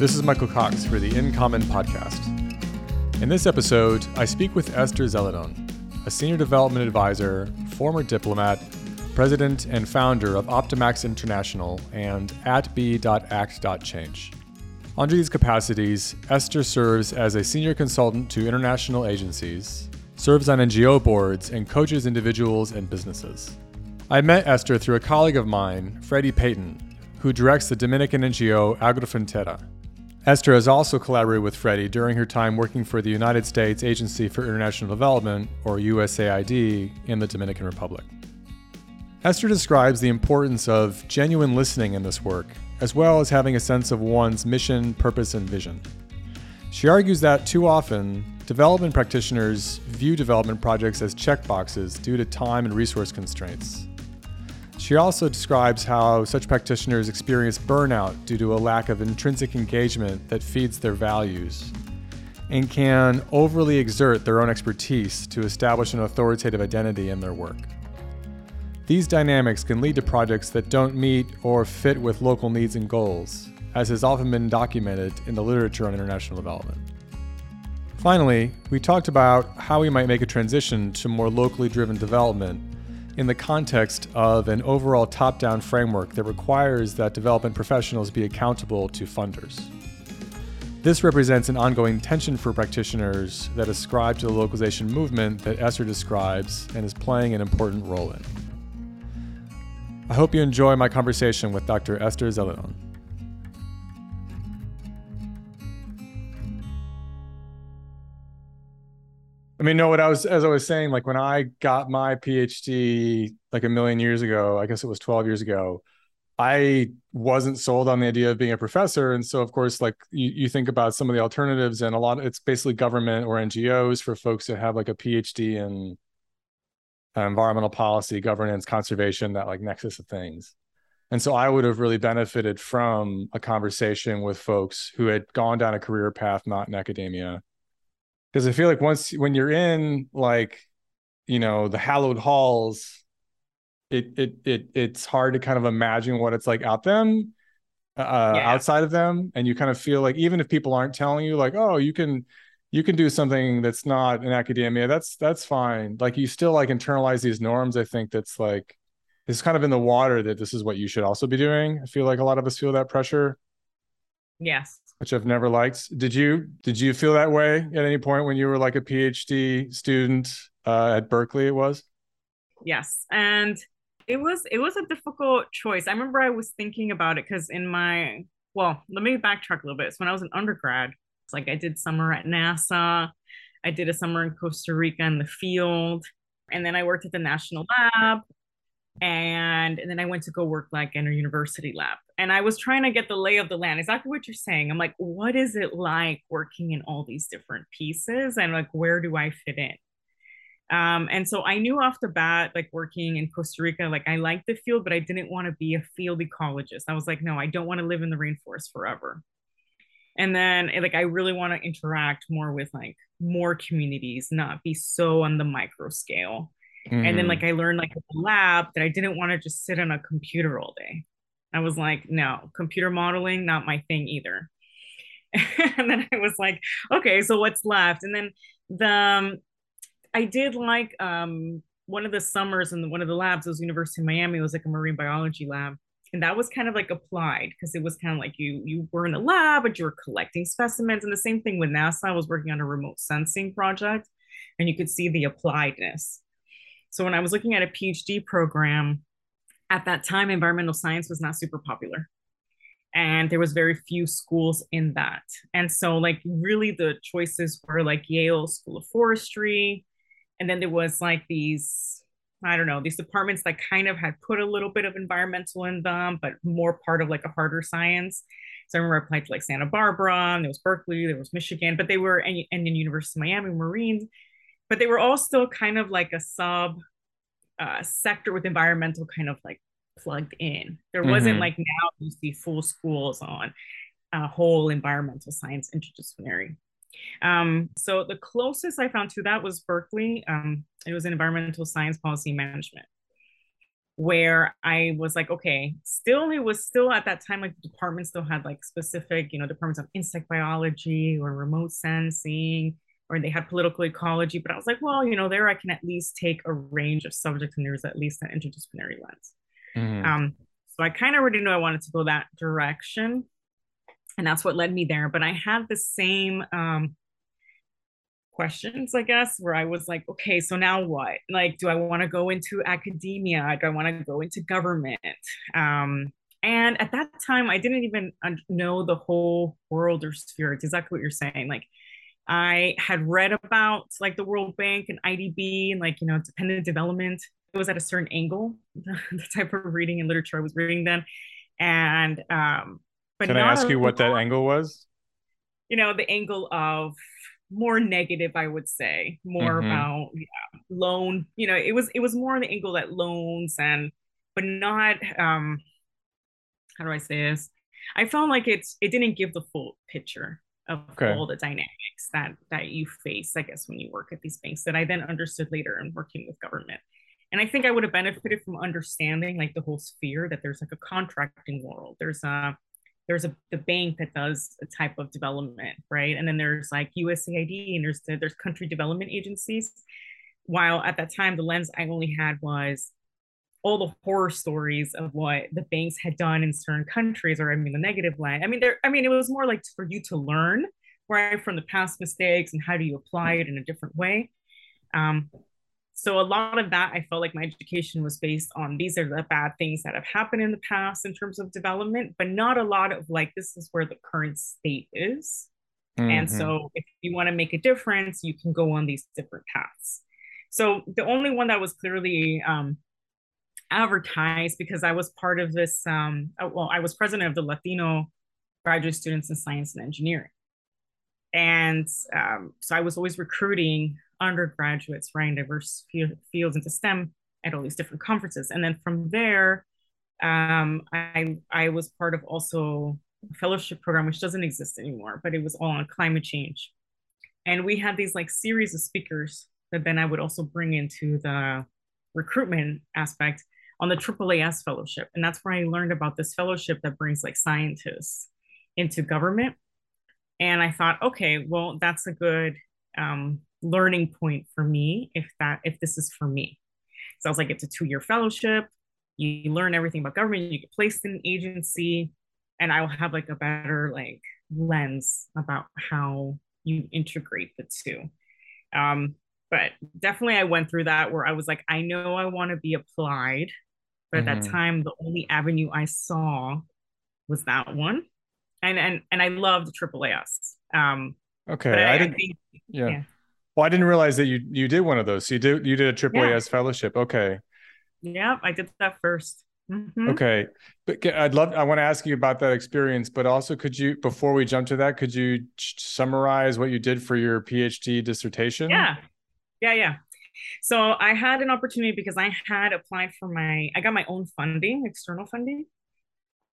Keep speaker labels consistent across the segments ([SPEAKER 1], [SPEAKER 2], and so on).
[SPEAKER 1] This is Michael Cox for the In Common podcast. In this episode, I speak with Esther Zeledon, a senior development advisor, former diplomat, president and founder of Optimax International and at b.act.change. Under these capacities, Esther serves as a senior consultant to international agencies, serves on NGO boards, and coaches individuals and businesses. I met Esther through a colleague of mine, Freddie Payton, who directs the Dominican NGO Agrofrontera. Esther has also collaborated with Freddie during her time working for the United States Agency for International Development, or USAID, in the Dominican Republic. Esther describes the importance of genuine listening in this work, as well as having a sense of one's mission, purpose, and vision. She argues that too often, development practitioners view development projects as checkboxes due to time and resource constraints. She also describes how such practitioners experience burnout due to a lack of intrinsic engagement that feeds their values and can overly exert their own expertise to establish an authoritative identity in their work. These dynamics can lead to projects that don't meet or fit with local needs and goals, as has often been documented in the literature on international development. Finally, we talked about how we might make a transition to more locally driven development in the context of an overall top down framework that requires that development professionals be accountable to funders. This represents an ongoing tension for practitioners that ascribe to the localization movement that Esther describes and is playing an important role in. I hope you enjoy my conversation with Dr. Esther Zeledon. I mean, no, what I was, as I was saying, like when I got my PhD like a million years ago, I guess it was 12 years ago, I wasn't sold on the idea of being a professor. And so, of course, like you, you think about some of the alternatives, and a lot, it's basically government or NGOs for folks that have like a PhD in uh, environmental policy, governance, conservation, that like nexus of things. And so I would have really benefited from a conversation with folks who had gone down a career path not in academia because I feel like once when you're in like you know the hallowed halls, it it it it's hard to kind of imagine what it's like out them, uh, yeah. outside of them, and you kind of feel like even if people aren't telling you like oh you can you can do something that's not in academia that's that's fine. Like you still like internalize these norms i think that's like it's kind of in the water that this is what you should also be doing. I feel like a lot of us feel that pressure.
[SPEAKER 2] Yes
[SPEAKER 1] which I've never liked. Did you did you feel that way at any point when you were like a PhD student uh, at Berkeley? It was.
[SPEAKER 2] Yes, and it was it was a difficult choice. I remember I was thinking about it because in my well, let me backtrack a little bit. So when I was an undergrad, it's like I did summer at NASA, I did a summer in Costa Rica in the field, and then I worked at the national lab and, and then I went to go work like in a university lab. And I was trying to get the lay of the land, exactly what you're saying. I'm like, what is it like working in all these different pieces? And like, where do I fit in? Um, and so I knew off the bat, like working in Costa Rica, like I liked the field, but I didn't want to be a field ecologist. I was like, no, I don't want to live in the rainforest forever. And then like I really want to interact more with like more communities, not be so on the micro scale. Mm. And then like mm. I learned like at the lab that I didn't want to just sit on a computer all day. I was like, no, computer modeling, not my thing either. and then I was like, okay, so what's left? And then the um, I did like um one of the summers in one of the labs was University of Miami was like a marine biology lab. And that was kind of like applied because it was kind of like you you were in the lab, but you were collecting specimens. And the same thing with NASA, I was working on a remote sensing project, and you could see the appliedness so when I was looking at a PhD program, at that time, environmental science was not super popular. And there was very few schools in that. And so like really the choices were like Yale School of Forestry. And then there was like these, I don't know, these departments that kind of had put a little bit of environmental in them, but more part of like a harder science. So I remember I applied to like Santa Barbara, and there was Berkeley, there was Michigan, but they were and, and in University of Miami Marines but they were all still kind of like a sub uh, sector with environmental kind of like plugged in. There wasn't mm-hmm. like now you see full schools on a whole environmental science interdisciplinary. Um, so the closest I found to that was Berkeley. Um, it was in environmental science policy management, where I was like, okay, still, it was still at that time, like the department still had like specific, you know, departments of insect biology or remote sensing, or they had political ecology. But I was like, well, you know, there I can at least take a range of subjects and there's at least an interdisciplinary lens. Mm-hmm. Um, so I kind of already knew I wanted to go that direction. And that's what led me there. But I had the same um, questions, I guess, where I was like, okay, so now what? Like, do I want to go into academia? Do I want to go into government? Um, and at that time, I didn't even know the whole world or sphere. It's exactly what you're saying. Like, I had read about like the World Bank and IDB and like, you know, dependent development. It was at a certain angle, the type of reading and literature I was reading then. And, um,
[SPEAKER 1] but can I ask you what that angle was?
[SPEAKER 2] You know, the angle of more negative, I would say, more mm-hmm. about yeah, loan. You know, it was it was more on the angle that loans and, but not um, how do I say this? I felt like it's it didn't give the full picture of okay. all the dynamics that that you face, I guess, when you work at these banks that I then understood later in working with government. And I think I would have benefited from understanding like the whole sphere that there's like a contracting world, there's a there's a the bank that does a type of development, right? And then there's like USAID and there's the, there's country development agencies. While at that time the lens I only had was all the horror stories of what the banks had done in certain countries, or I mean the negative line. I mean, there. I mean, it was more like for you to learn right from the past mistakes and how do you apply it in a different way. Um, so a lot of that i felt like my education was based on these are the bad things that have happened in the past in terms of development but not a lot of like this is where the current state is mm-hmm. and so if you want to make a difference you can go on these different paths so the only one that was clearly um, advertised because i was part of this um, uh, well i was president of the latino graduate students in science and engineering and um, so i was always recruiting undergraduates, right, in diverse fields into STEM at all these different conferences. And then from there, um, I, I was part of also a fellowship program, which doesn't exist anymore, but it was all on climate change. And we had these like series of speakers that then I would also bring into the recruitment aspect on the AAAS fellowship. And that's where I learned about this fellowship that brings like scientists into government. And I thought, okay, well, that's a good um, learning point for me if that if this is for me. So I was like, it's a two-year fellowship. You learn everything about government, you get placed in an agency, and I will have like a better like lens about how you integrate the two. Um, but definitely I went through that where I was like, I know I want to be applied, but mm-hmm. at that mm-hmm. time the only avenue I saw was that one. And and and I loved AAAS. Um
[SPEAKER 1] okay. I, I, didn't I think, yeah. yeah. Well, I didn't realize that you you did one of those. So you did you did a triple yeah. AS fellowship. Okay.
[SPEAKER 2] Yeah, I did that 1st
[SPEAKER 1] mm-hmm. Okay, but I'd love. I want to ask you about that experience, but also could you, before we jump to that, could you summarize what you did for your PhD dissertation?
[SPEAKER 2] Yeah, yeah, yeah. So I had an opportunity because I had applied for my. I got my own funding, external funding.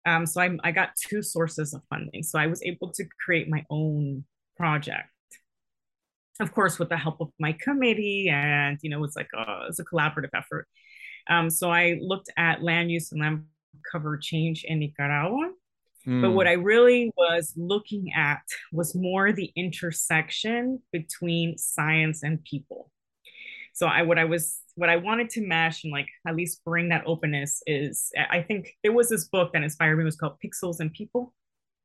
[SPEAKER 2] Um, so I I got two sources of funding, so I was able to create my own project of course, with the help of my committee, and you know, it's like a, it's a collaborative effort. Um, so I looked at land use and land cover change in Nicaragua. Mm. But what hmm. I really was looking at was more the intersection between science and people. So I what I was what I wanted to mesh and like at least bring that openness is I think there was this book that inspired me. It was called Pixels and People.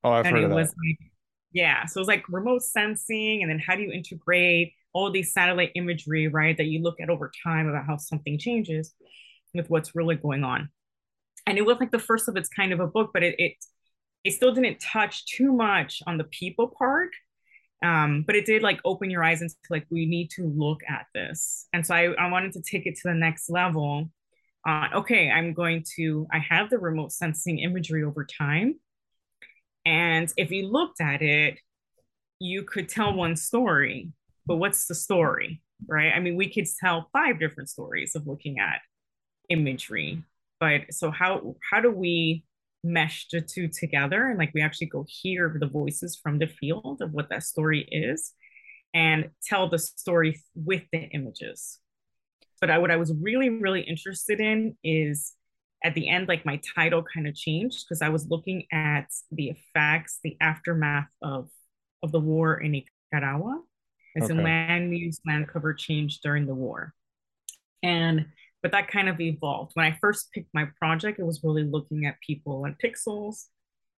[SPEAKER 1] Oh, I've and heard it of that.
[SPEAKER 2] was like yeah. So it's like remote sensing, and then how do you integrate all these satellite imagery, right? That you look at over time about how something changes with what's really going on. And it was like the first of its kind of a book, but it it, it still didn't touch too much on the people part. Um, but it did like open your eyes into like we need to look at this. And so I, I wanted to take it to the next level. Uh, okay, I'm going to, I have the remote sensing imagery over time and if you looked at it, you could tell one story, but what's the story, right? I mean, we could tell five different stories of looking at imagery, but so how how do we mesh the two together and like we actually go hear the voices from the field of what that story is and tell the story with the images. But I, what I was really really interested in is at the end, like my title kind of changed because I was looking at the effects, the aftermath of of the war in Nicaragua, as okay. in land use, land cover changed during the war. And but that kind of evolved. When I first picked my project, it was really looking at people and pixels.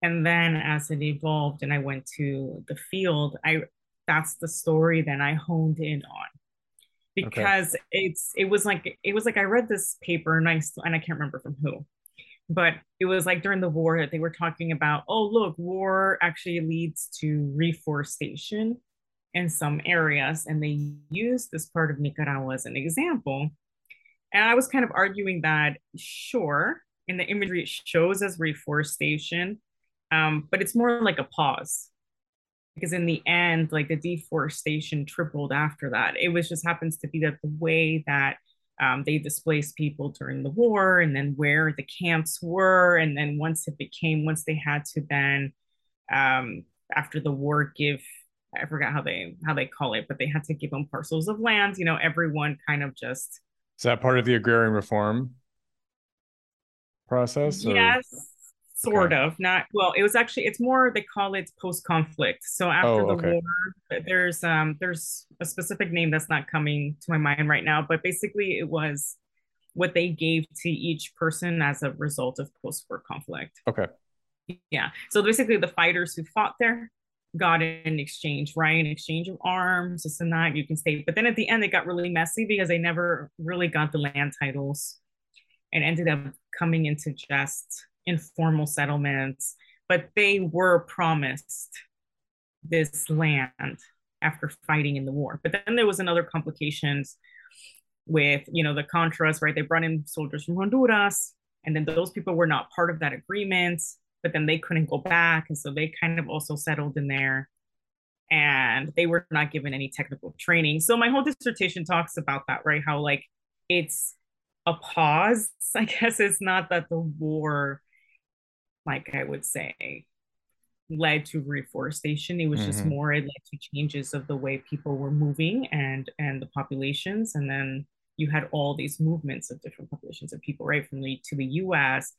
[SPEAKER 2] And then as it evolved and I went to the field, I that's the story that I honed in on. Because okay. it's it was like it was like I read this paper and I and I can't remember from who, but it was like during the war that they were talking about oh look war actually leads to reforestation in some areas and they used this part of nicaragua as an example and i was kind of arguing that sure in the imagery it shows as reforestation um, but it's more like a pause. Because in the end like the deforestation tripled after that. It was just happens to be that the way that um, they displaced people during the war and then where the camps were and then once it became once they had to then um, after the war give i forgot how they how they call it but they had to give them parcels of land you know everyone kind of just
[SPEAKER 1] is that part of the agrarian reform process
[SPEAKER 2] or? yes sort okay. of not well it was actually it's more they call it post conflict so after oh, okay. the war there's um there's a specific name that's not coming to my mind right now but basically it was what they gave to each person as a result of post war conflict
[SPEAKER 1] okay
[SPEAKER 2] yeah so basically the fighters who fought there got in exchange right in exchange of arms this and that you can stay but then at the end it got really messy because they never really got the land titles and ended up coming into just informal settlements, but they were promised this land after fighting in the war. But then there was another complications with, you know, the Contras, right? They brought in soldiers from Honduras, and then those people were not part of that agreement, but then they couldn't go back. And so they kind of also settled in there and they were not given any technical training. So my whole dissertation talks about that, right? How like it's a pause, I guess it's not that the war like I would say, led to reforestation. It was mm-hmm. just more it led to changes of the way people were moving and and the populations, and then you had all these movements of different populations of people, right, from the to the U.S.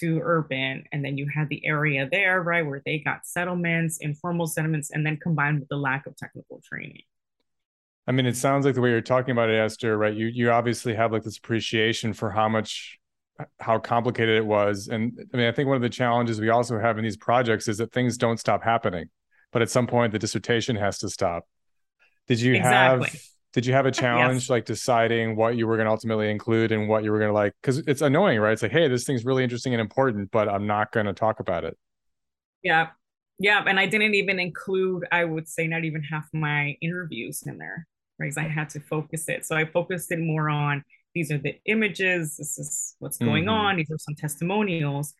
[SPEAKER 2] to urban, and then you had the area there, right, where they got settlements, informal settlements, and then combined with the lack of technical training.
[SPEAKER 1] I mean, it sounds like the way you're talking about it, Esther, right? You you obviously have like this appreciation for how much how complicated it was. And I mean, I think one of the challenges we also have in these projects is that things don't stop happening, but at some point the dissertation has to stop. Did you exactly. have did you have a challenge yes. like deciding what you were going to ultimately include and what you were going to like? Because it's annoying right? It's like hey this thing's really interesting and important but i'm not going to talk about it.
[SPEAKER 2] Yeah. Yeah and i didn't even include i would say not even half my interviews in there right? Because i had to focus it. So i focused it more on these are the images. This is what's going mm-hmm. on. These are some testimonials.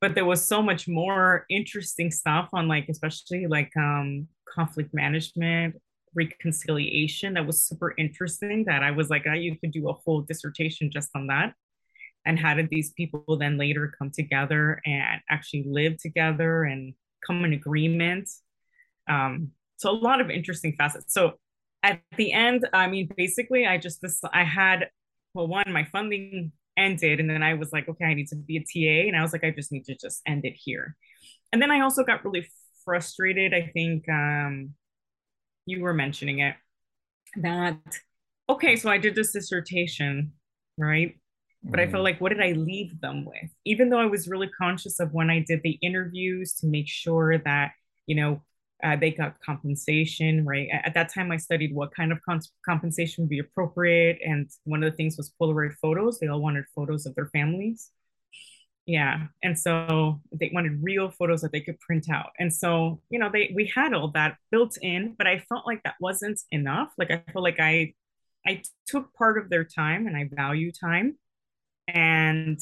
[SPEAKER 2] But there was so much more interesting stuff on like especially like um conflict management reconciliation that was super interesting that i was like oh, you could do a whole dissertation just on that and how did these people then later come together and actually live together and come in agreement um so a lot of interesting facets so at the end i mean basically i just this i had well, one, my funding ended, and then I was like, okay, I need to be a TA, and I was like, I just need to just end it here. And then I also got really frustrated. I think um, you were mentioning it that okay, so I did this dissertation, right? But mm. I felt mm. like, what did I leave them with? Even though I was really conscious of when I did the interviews to make sure that, you know, uh, they got compensation, right? At that time, I studied what kind of compensation would be appropriate. And one of the things was Polaroid photos. They all wanted photos of their families. Yeah. And so they wanted real photos that they could print out. And so, you know, they we had all that built in, but I felt like that wasn't enough. Like I felt like I I took part of their time and I value time. And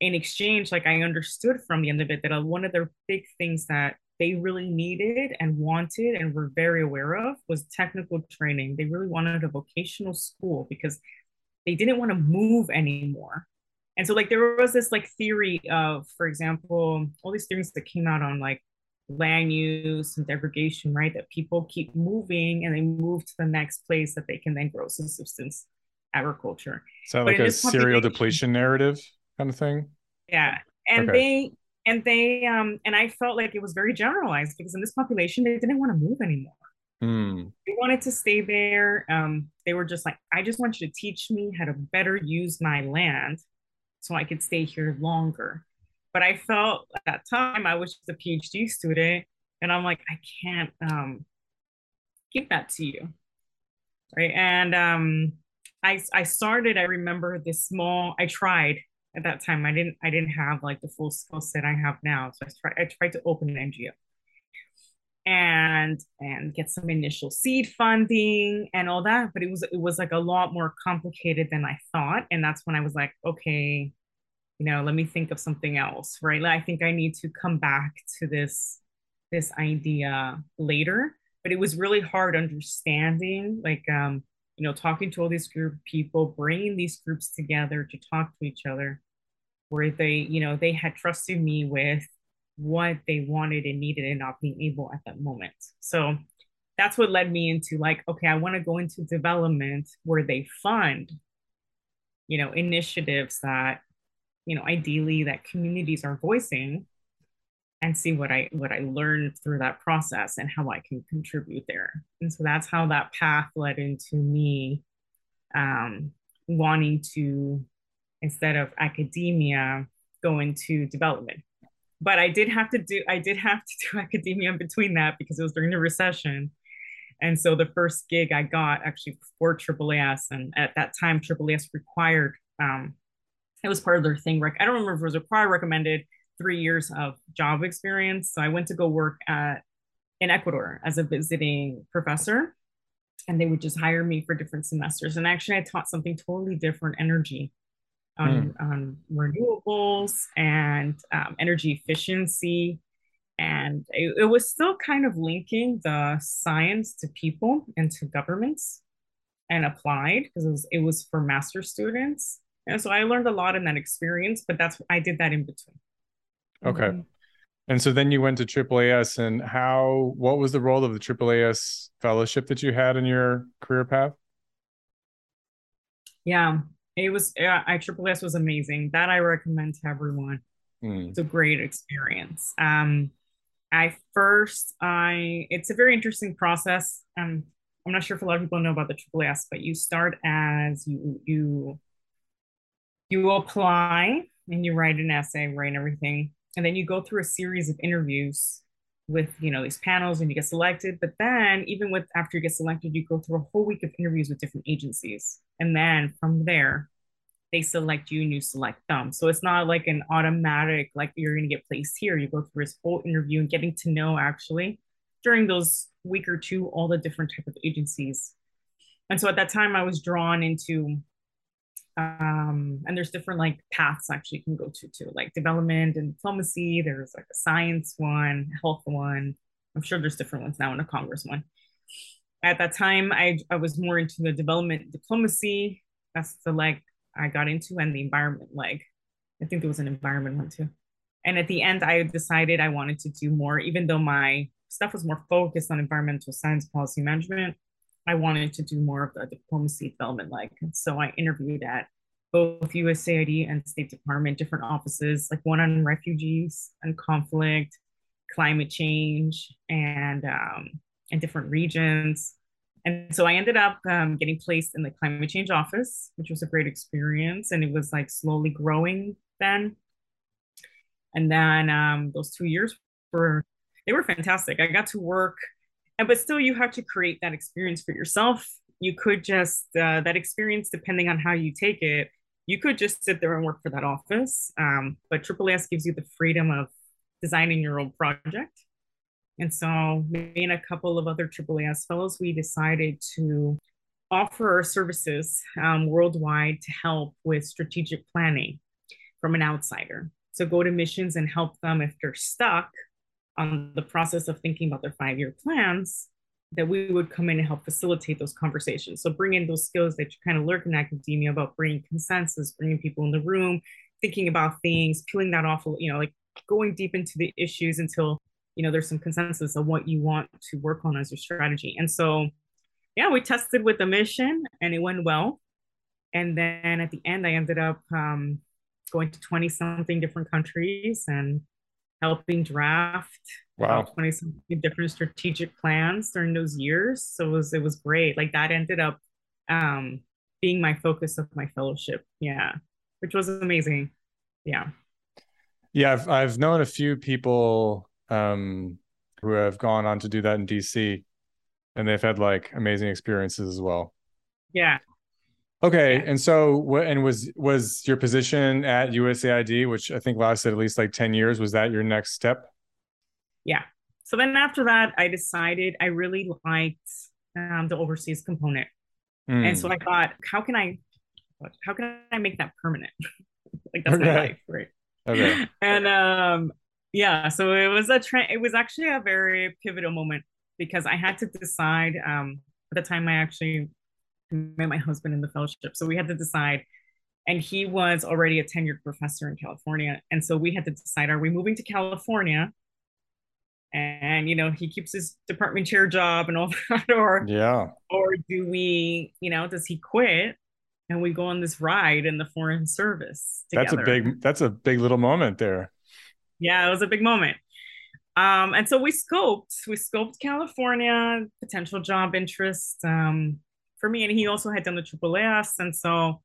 [SPEAKER 2] in exchange, like I understood from the end of it that one of their big things that they really needed and wanted and were very aware of was technical training. They really wanted a vocational school because they didn't want to move anymore. And so like there was this like theory of, for example, all these things that came out on like land use and degradation, right? That people keep moving and they move to the next place that they can then grow subsistence agriculture.
[SPEAKER 1] So like a cereal depletion narrative? kind of thing?
[SPEAKER 2] Yeah. And okay. they and they um and I felt like it was very generalized because in this population they didn't want to move anymore. Mm. They wanted to stay there. Um, they were just like, I just want you to teach me how to better use my land so I could stay here longer. But I felt at that time I was just a PhD student, and I'm like, I can't um, give that to you, right? And um, I I started. I remember this small. I tried at that time. I didn't I didn't have like the full skill set I have now, so I tried I tried to open an NGO and and get some initial seed funding and all that but it was it was like a lot more complicated than i thought. And that's when i was like okay you know let me think of something else right? I think i need to come back to this this idea later. But it was really hard understanding like um you know talking to all these group people bringing these groups together to talk to each other where they you know they had trusted me with what they wanted and needed and not being able at that moment. So that's what led me into like, okay, I want to go into development where they fund, you know, initiatives that, you know, ideally that communities are voicing and see what I what I learned through that process and how I can contribute there. And so that's how that path led into me um, wanting to, instead of academia, go into development but I did have to do I did have to do academia in between that because it was during the recession. And so the first gig I got actually for AAAS, and at that time AAAS required um, it was part of their thing. I don't remember if it was required recommended three years of job experience. So I went to go work at in Ecuador as a visiting professor, and they would just hire me for different semesters. And actually, I taught something totally different energy on, mm. on renewables and um, energy efficiency. And it, it, was still kind of linking the science to people and to governments and applied because it was, it was for master students. And so I learned a lot in that experience, but that's, I did that in between.
[SPEAKER 1] Okay. Mm-hmm. And so then you went to AAAS and how, what was the role of the AAAS fellowship that you had in your career path?
[SPEAKER 2] Yeah it was yeah, I Triple S was amazing. That I recommend to everyone. Mm. It's a great experience. Um, I first I it's a very interesting process. Um, I'm not sure if a lot of people know about the Triple S, but you start as you you you apply and you write an essay, write everything, and then you go through a series of interviews with you know these panels and you get selected but then even with after you get selected you go through a whole week of interviews with different agencies. And then from there they select you and you select them. So it's not like an automatic like you're going to get placed here. You go through this whole interview and getting to know actually during those week or two all the different type of agencies. And so at that time i was drawn into um, and there's different like paths actually you can go to too, like development and diplomacy. There's like a science one, health one. I'm sure there's different ones now in a Congress one. At that time, I I was more into the development diplomacy. That's the leg I got into, and the environment leg. I think there was an environment one too. And at the end, I decided I wanted to do more, even though my stuff was more focused on environmental science policy management. I wanted to do more of the diplomacy development like. So I interviewed at both USAID and State Department, different offices, like one on refugees and conflict, climate change, and um, in different regions. And so I ended up um, getting placed in the climate change office, which was a great experience. And it was like slowly growing then. And then um, those two years were, they were fantastic. I got to work and but still you have to create that experience for yourself. You could just uh, that experience depending on how you take it you could just sit there and work for that office. Um, but AAAS gives you the freedom of designing your own project. And so me and a couple of other AAAS fellows we decided to offer our services um, worldwide to help with strategic planning from an outsider. So go to missions and help them if they're stuck on the process of thinking about their five year plans, that we would come in and help facilitate those conversations. So bring in those skills that you kind of learn in academia about bringing consensus, bringing people in the room, thinking about things, peeling that off, you know, like going deep into the issues until, you know, there's some consensus of what you want to work on as your strategy. And so, yeah, we tested with the mission and it went well. And then at the end, I ended up um, going to 20 something different countries and helping draft
[SPEAKER 1] wow.
[SPEAKER 2] 20 something different strategic plans during those years. So it was it was great. Like that ended up um being my focus of my fellowship. Yeah. Which was amazing. Yeah.
[SPEAKER 1] Yeah, I've I've known a few people um who have gone on to do that in DC and they've had like amazing experiences as well.
[SPEAKER 2] Yeah.
[SPEAKER 1] Okay, and so what? And was was your position at USAID, which I think lasted at least like ten years, was that your next step?
[SPEAKER 2] Yeah. So then after that, I decided I really liked um, the overseas component, mm. and so I thought, how can I, how can I make that permanent? like that's okay. my life, right? Okay. And um, yeah, so it was a tra- It was actually a very pivotal moment because I had to decide. Um, at the time, I actually met my husband in the fellowship. So we had to decide, and he was already a tenured professor in California. And so we had to decide are we moving to California? And you know, he keeps his department chair job and all that, or
[SPEAKER 1] yeah,
[SPEAKER 2] or do we, you know, does he quit and we go on this ride in the foreign service?
[SPEAKER 1] Together? That's a big that's a big little moment there.
[SPEAKER 2] Yeah, it was a big moment. Um, and so we scoped, we scoped California, potential job interest, um, for me. And he also had done the AAAS. And so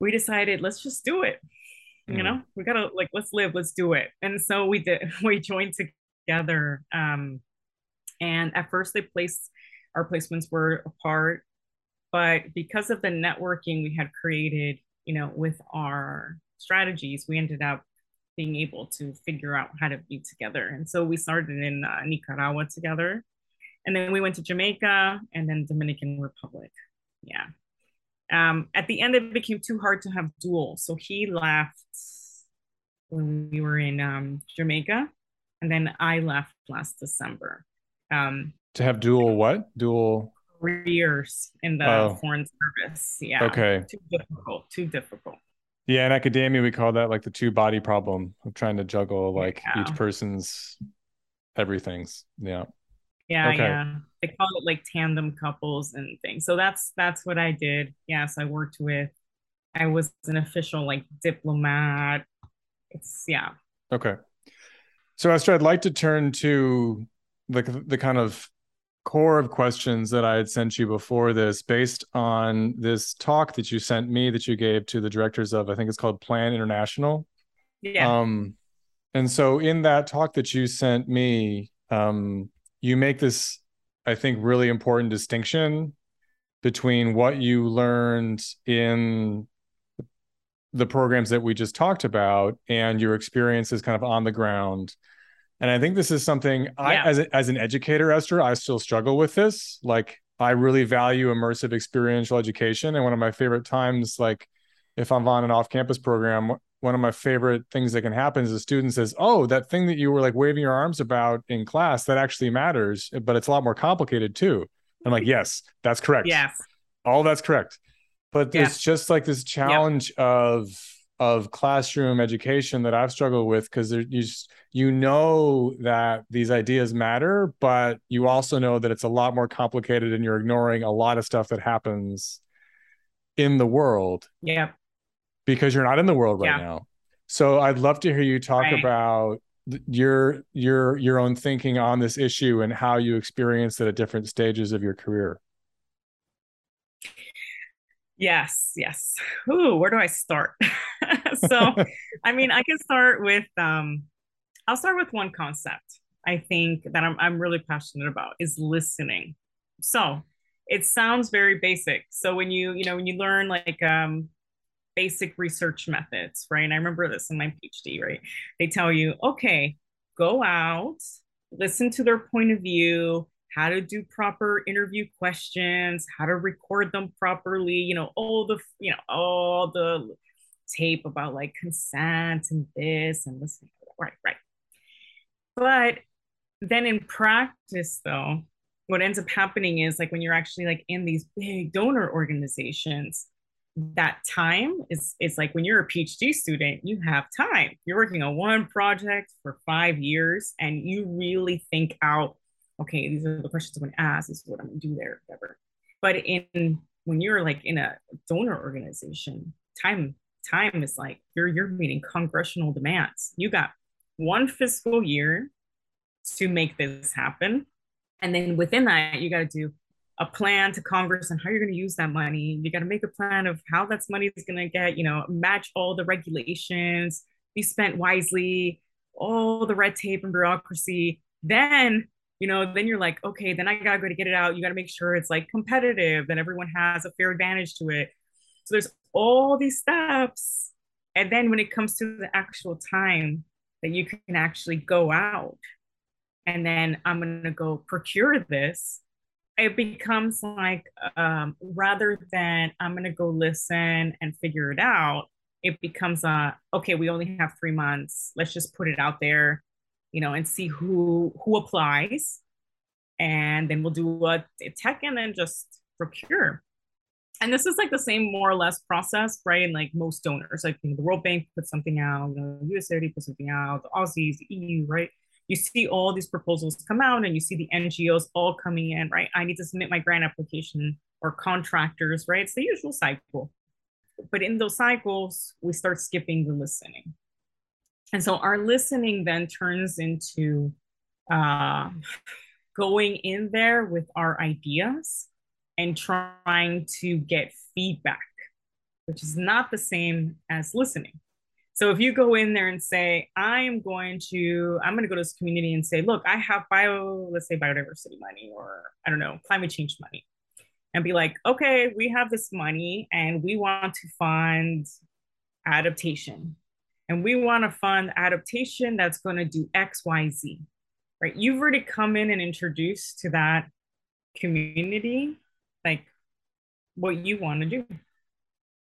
[SPEAKER 2] we decided, let's just do it. Mm. You know, we gotta like, let's live, let's do it. And so we did, we joined together. Um, and at first they placed, our placements were apart, but because of the networking we had created, you know, with our strategies, we ended up being able to figure out how to be together. And so we started in uh, Nicaragua together and then we went to Jamaica and then Dominican Republic. Yeah. Um, at the end, it became too hard to have dual. So he left when we were in um, Jamaica, and then I left last December. Um,
[SPEAKER 1] to have dual what? Dual
[SPEAKER 2] careers in the oh. foreign service. Yeah.
[SPEAKER 1] Okay.
[SPEAKER 2] Too difficult. Too difficult.
[SPEAKER 1] Yeah, in academia, we call that like the two body problem of trying to juggle like yeah. each person's everything's. Yeah.
[SPEAKER 2] Yeah, okay. yeah. They call it like tandem couples and things. So that's that's what I did. Yes, I worked with. I was an official like diplomat. It's yeah.
[SPEAKER 1] Okay. So Esther, I'd like to turn to the the kind of core of questions that I had sent you before this, based on this talk that you sent me that you gave to the directors of, I think it's called Plan International.
[SPEAKER 2] Yeah.
[SPEAKER 1] Um, and so in that talk that you sent me, um, you make this, I think, really important distinction between what you learned in the programs that we just talked about and your experiences kind of on the ground. And I think this is something I, as, a, as an educator, Esther, I still struggle with this. Like, I really value immersive experiential education. And one of my favorite times, like, if I'm on an off campus program, one of my favorite things that can happen is a student says, "Oh, that thing that you were like waving your arms about in class that actually matters, but it's a lot more complicated too." I'm like, "Yes, that's correct.
[SPEAKER 2] Yes,
[SPEAKER 1] all that's correct." But there's yeah. just like this challenge yep. of of classroom education that I've struggled with because you just you know that these ideas matter, but you also know that it's a lot more complicated, and you're ignoring a lot of stuff that happens in the world.
[SPEAKER 2] Yeah
[SPEAKER 1] because you're not in the world right yeah. now. So I'd love to hear you talk right. about your your your own thinking on this issue and how you experienced it at different stages of your career.
[SPEAKER 2] Yes, yes. Ooh, where do I start? so, I mean, I can start with um I'll start with one concept I think that I'm I'm really passionate about is listening. So, it sounds very basic. So when you, you know, when you learn like um basic research methods, right? And I remember this in my PhD, right? They tell you, okay, go out, listen to their point of view, how to do proper interview questions, how to record them properly, you know, all the, you know, all the tape about like consent and this and this. Right, right. But then in practice, though, what ends up happening is like when you're actually like in these big donor organizations, that time is it's like when you're a phd student you have time you're working on one project for five years and you really think out okay these are the questions i'm going to ask this is what i'm going to do there whatever but in when you're like in a donor organization time time is like you're you're meeting congressional demands. You got one fiscal year to make this happen. And then within that, you got to do a plan to Congress and how you're going to use that money. You got to make a plan of how that money is going to get, you know, match all the regulations, be spent wisely, all the red tape and bureaucracy. Then, you know, then you're like, okay, then I got to go to get it out. You got to make sure it's like competitive, that everyone has a fair advantage to it. So there's all these steps. And then when it comes to the actual time that you can actually go out and then I'm going to go procure this, it becomes like um, rather than I'm going to go listen and figure it out, it becomes a okay, we only have three months. Let's just put it out there, you know, and see who who applies, and then we'll do a, a tech and then just procure. And this is like the same more or less process, right? And like most donors, like you know, the World Bank puts something out, the USAID puts something out, the Aussies, the EU, right? You see all these proposals come out and you see the NGOs all coming in, right? I need to submit my grant application or contractors, right? It's the usual cycle. But in those cycles, we start skipping the listening. And so our listening then turns into uh, going in there with our ideas and trying to get feedback, which is not the same as listening. So if you go in there and say, I am going to, I'm going to go to this community and say, look, I have bio, let's say biodiversity money or I don't know, climate change money. And be like, okay, we have this money and we want to fund adaptation. And we want to fund adaptation that's going to do X, Y, Z. Right. You've already come in and introduced to that community like what you want to do.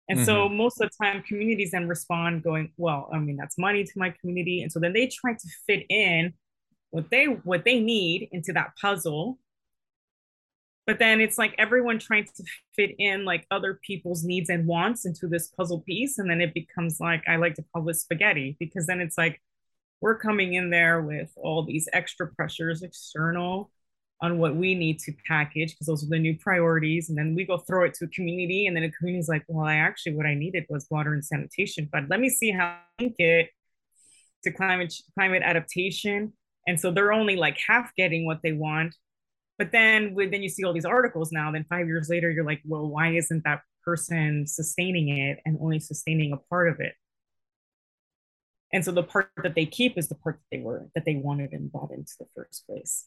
[SPEAKER 2] And mm-hmm. so most of the time communities then respond going, well, I mean, that's money to my community. And so then they try to fit in what they what they need into that puzzle. But then it's like everyone trying to fit in like other people's needs and wants into this puzzle piece. And then it becomes like I like to call this spaghetti because then it's like we're coming in there with all these extra pressures external on what we need to package because those are the new priorities and then we go throw it to a community and then a community is like well i actually what i needed was water and sanitation but let me see how I link it to climate climate adaptation. And so they're only like half getting what they want but then with, then you see all these articles now then five years later you're like well why isn't that person sustaining it and only sustaining a part of it? And so the part that they keep is the part that they were that they wanted and bought into the first place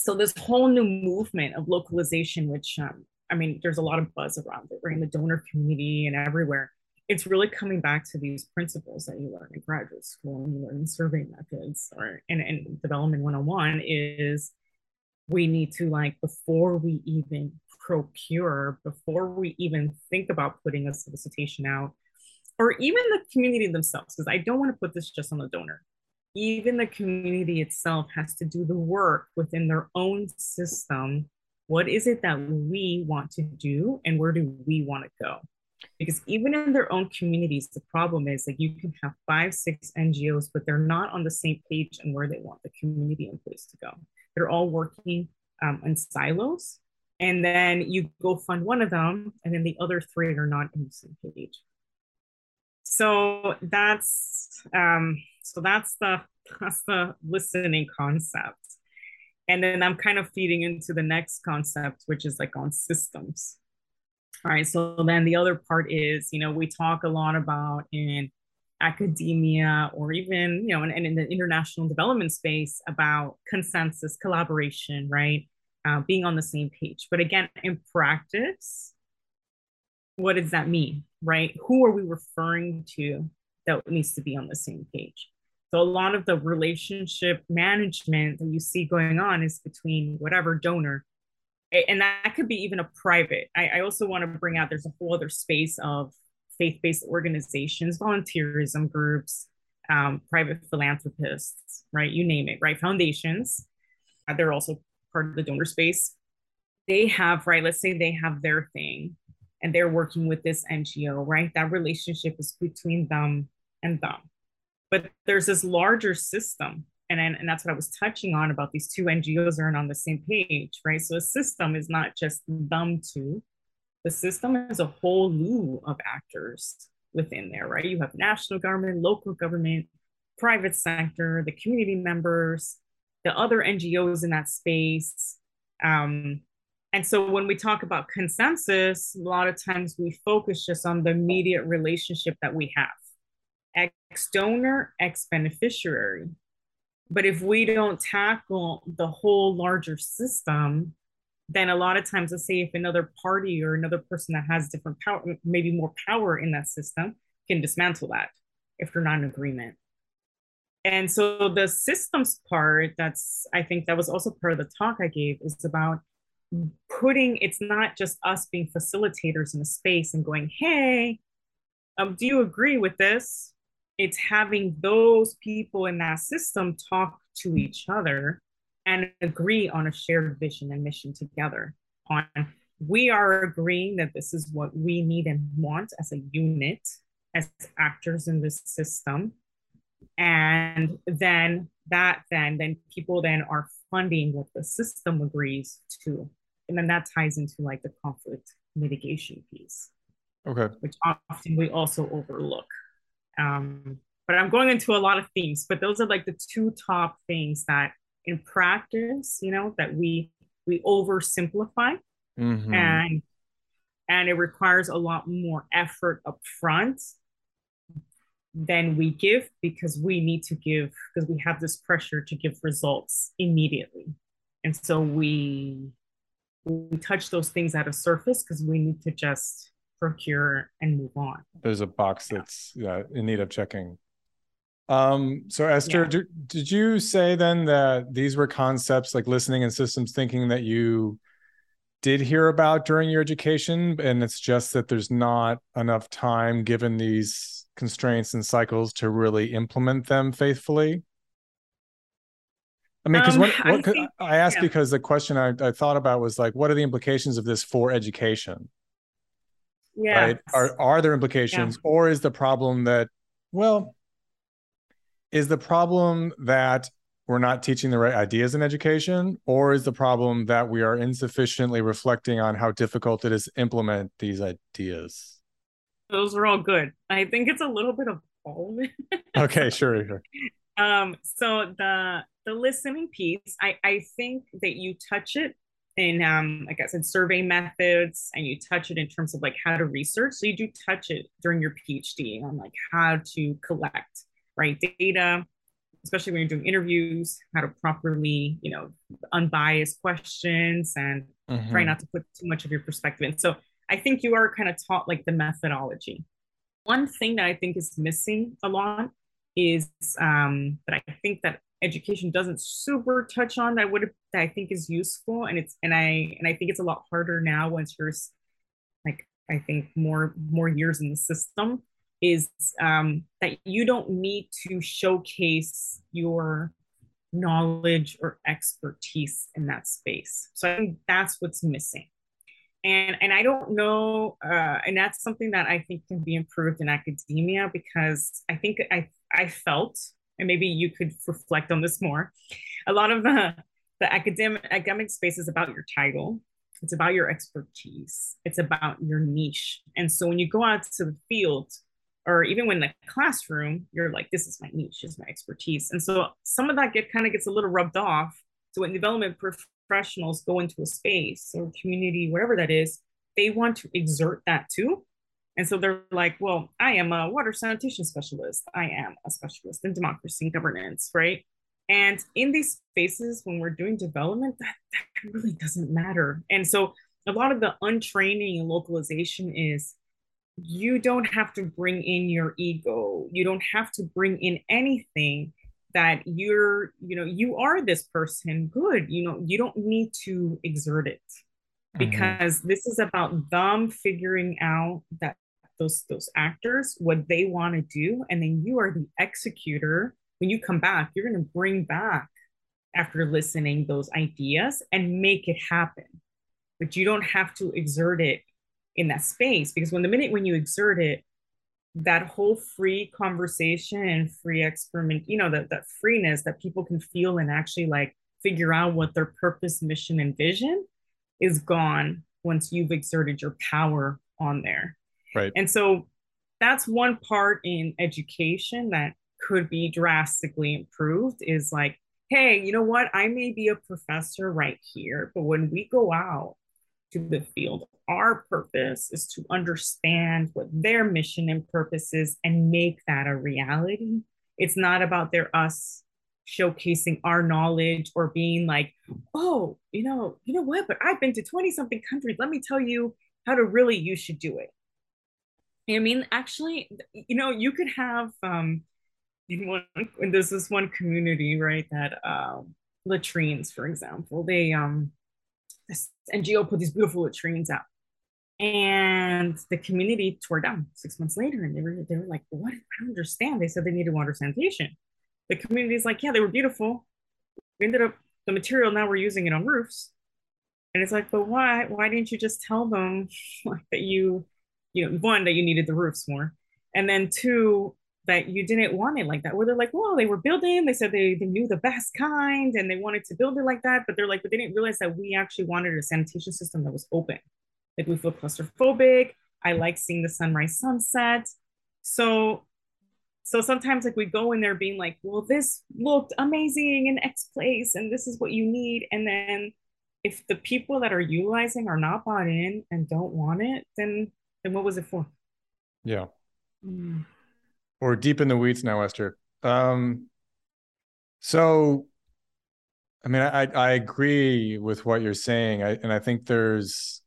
[SPEAKER 2] so this whole new movement of localization, which um, I mean, there's a lot of buzz around it, right, in the donor community and everywhere. It's really coming back to these principles that you learn in graduate school and you learn in survey methods or in, in development 101 is we need to like before we even procure, before we even think about putting a solicitation out, or even the community themselves, because I don't want to put this just on the donor even the community itself has to do the work within their own system. What is it that we want to do and where do we want to go? Because even in their own communities, the problem is that you can have five, six NGOs, but they're not on the same page and where they want the community in place to go. They're all working um, in silos. And then you go fund one of them, and then the other three are not on the same page. So that's um, so that's the that's the listening concept. And then I'm kind of feeding into the next concept, which is like on systems. All right. So then the other part is, you know, we talk a lot about in academia or even, you know, and, in the international development space about consensus, collaboration, right? Uh, being on the same page. But again, in practice, what does that mean, right? Who are we referring to that needs to be on the same page? So a lot of the relationship management that you see going on is between whatever donor. And that could be even a private. I, I also want to bring out there's a whole other space of faith-based organizations, volunteerism groups, um, private philanthropists, right? You name it, right? Foundations. Uh, they're also part of the donor space. They have, right? Let's say they have their thing and they're working with this NGO, right? That relationship is between them and them but there's this larger system and, and that's what i was touching on about these two ngos aren't on the same page right so a system is not just them two the system is a whole loop of actors within there, right? You have national government, local government, private sector, the community members, the other NGOs in that space. Um, and so when we talk about consensus, a lot of times we focus just on the immediate relationship that we have ex donor, ex beneficiary. But if we don't tackle the whole larger system, then a lot of times, let's say if another party or another person that has different power, maybe more power in that system, can dismantle that if they're not in agreement. And so the systems part, that's, I think that was also part of the talk I gave, is about putting, it's not just us being facilitators in a space and going, hey, um, do you agree with this? It's having those people in that system talk to each other and agree on a shared vision and mission together on we are agreeing that this is what we need and want as a unit as actors in this system and then that then then people then are funding what the system agrees to and then that ties into like the conflict mitigation piece.
[SPEAKER 1] Okay.
[SPEAKER 2] Which often we also overlook. Um, but i'm going into a lot of themes but those are like the two top things that in practice you know that we we oversimplify. Mm-hmm. and and it requires a lot more effort up front than we give because we need to give because we have this pressure to give results immediately. And so we we touch those things at a surface because we need to just procure and move on
[SPEAKER 1] there's a box that's yeah, in need of checking um, so Esther, yeah. did, did you say then that these were concepts like listening and systems thinking that you did hear about during your education, and it's just that there's not enough time given these constraints and cycles to really implement them faithfully? I mean, because um, what, what I, I asked yeah. because the question I, I thought about was like, what are the implications of this for education?
[SPEAKER 2] Yeah. Right?
[SPEAKER 1] Are are there implications, yeah. or is the problem that well, is the problem that we're not teaching the right ideas in education or is the problem that we are insufficiently reflecting on how difficult it is to implement these ideas
[SPEAKER 2] those are all good i think it's a little bit of all
[SPEAKER 1] okay sure sure
[SPEAKER 2] um so the the listening piece i i think that you touch it in um like i said survey methods and you touch it in terms of like how to research. So you do touch it during your phd on like how to collect right data especially when you're doing interviews how to properly you know unbiased questions and mm-hmm. try not to put too much of your perspective in. So i think you are kind of taught like the methodology. One thing that i think is missing a lot is um, that i think that education doesn't super touch on that would that i think is useful and it's and i and i think it's a lot harder now once you're like i think more more years in the system is um, that you don't need to showcase your knowledge or expertise in that space. So I think that's what's missing. And, and I don't know, uh, and that's something that I think can be improved in academia because I think I, I felt, and maybe you could reflect on this more, a lot of the, the academic, academic space is about your title. It's about your expertise. It's about your niche. And so when you go out to the field, or even when the classroom, you're like, this is my niche, this is my expertise. And so some of that get kind of gets a little rubbed off. So when development professionals go into a space or community, whatever that is, they want to exert that too. And so they're like, well, I am a water sanitation specialist. I am a specialist in democracy and governance, right? And in these spaces, when we're doing development, that, that really doesn't matter. And so a lot of the untraining and localization is you don't have to bring in your ego you don't have to bring in anything that you're you know you are this person good you know you don't need to exert it mm-hmm. because mm-hmm. this is about them figuring out that those those actors what they want to do and then you are the executor. When you come back you're going to bring back after listening those ideas and make it happen. But you don't have to exert it in that space because when the minute when you exert it that whole free conversation and free experiment you know that that freeness that people can feel and actually like figure out what their purpose mission and vision is gone once you've exerted your power on there
[SPEAKER 1] right.
[SPEAKER 2] And so that's one part in education that could be drastically improved is like hey you know what? I may be a professor right here but when we go out to the field our purpose is to understand what their mission and purpose is and make that a reality. It's not about their us showcasing our knowledge or being like oh you know you know what? But i've been to 20 something countries. Let me tell you how to really you should do it I mean, actually, you know, you could have um, in one, there's this one community, right? That um, latrines, for example, they um, this NGO put these beautiful latrines out, and the community tore down six months later, and they were they were like, "What? I don't understand." They said they needed water sanitation. The community is like, "Yeah, they were beautiful. We ended up the material now we're using it on roofs." And it's like, but why? Why didn't you just tell them like, that you you know, one, that you needed the roofs more. And then two, that you didn't want it like that. Where they're like, well, they were building, they said they, they knew the best kind and they wanted to build it like that. But they're like, but they didn't realize that we actually wanted a sanitation system that was open. Like we feel claustrophobic. I like seeing the sunrise sunset. So so sometimes like we go in there being like, well, this looked amazing in X place and this is what you need. And then if the people that are utilizing are not bought in and don't want it, then then what was it for?
[SPEAKER 1] Yeah. Mm. We're deep in the weeds now, Esther. Um, so, I mean, I I agree with what you're saying, I, and I think there's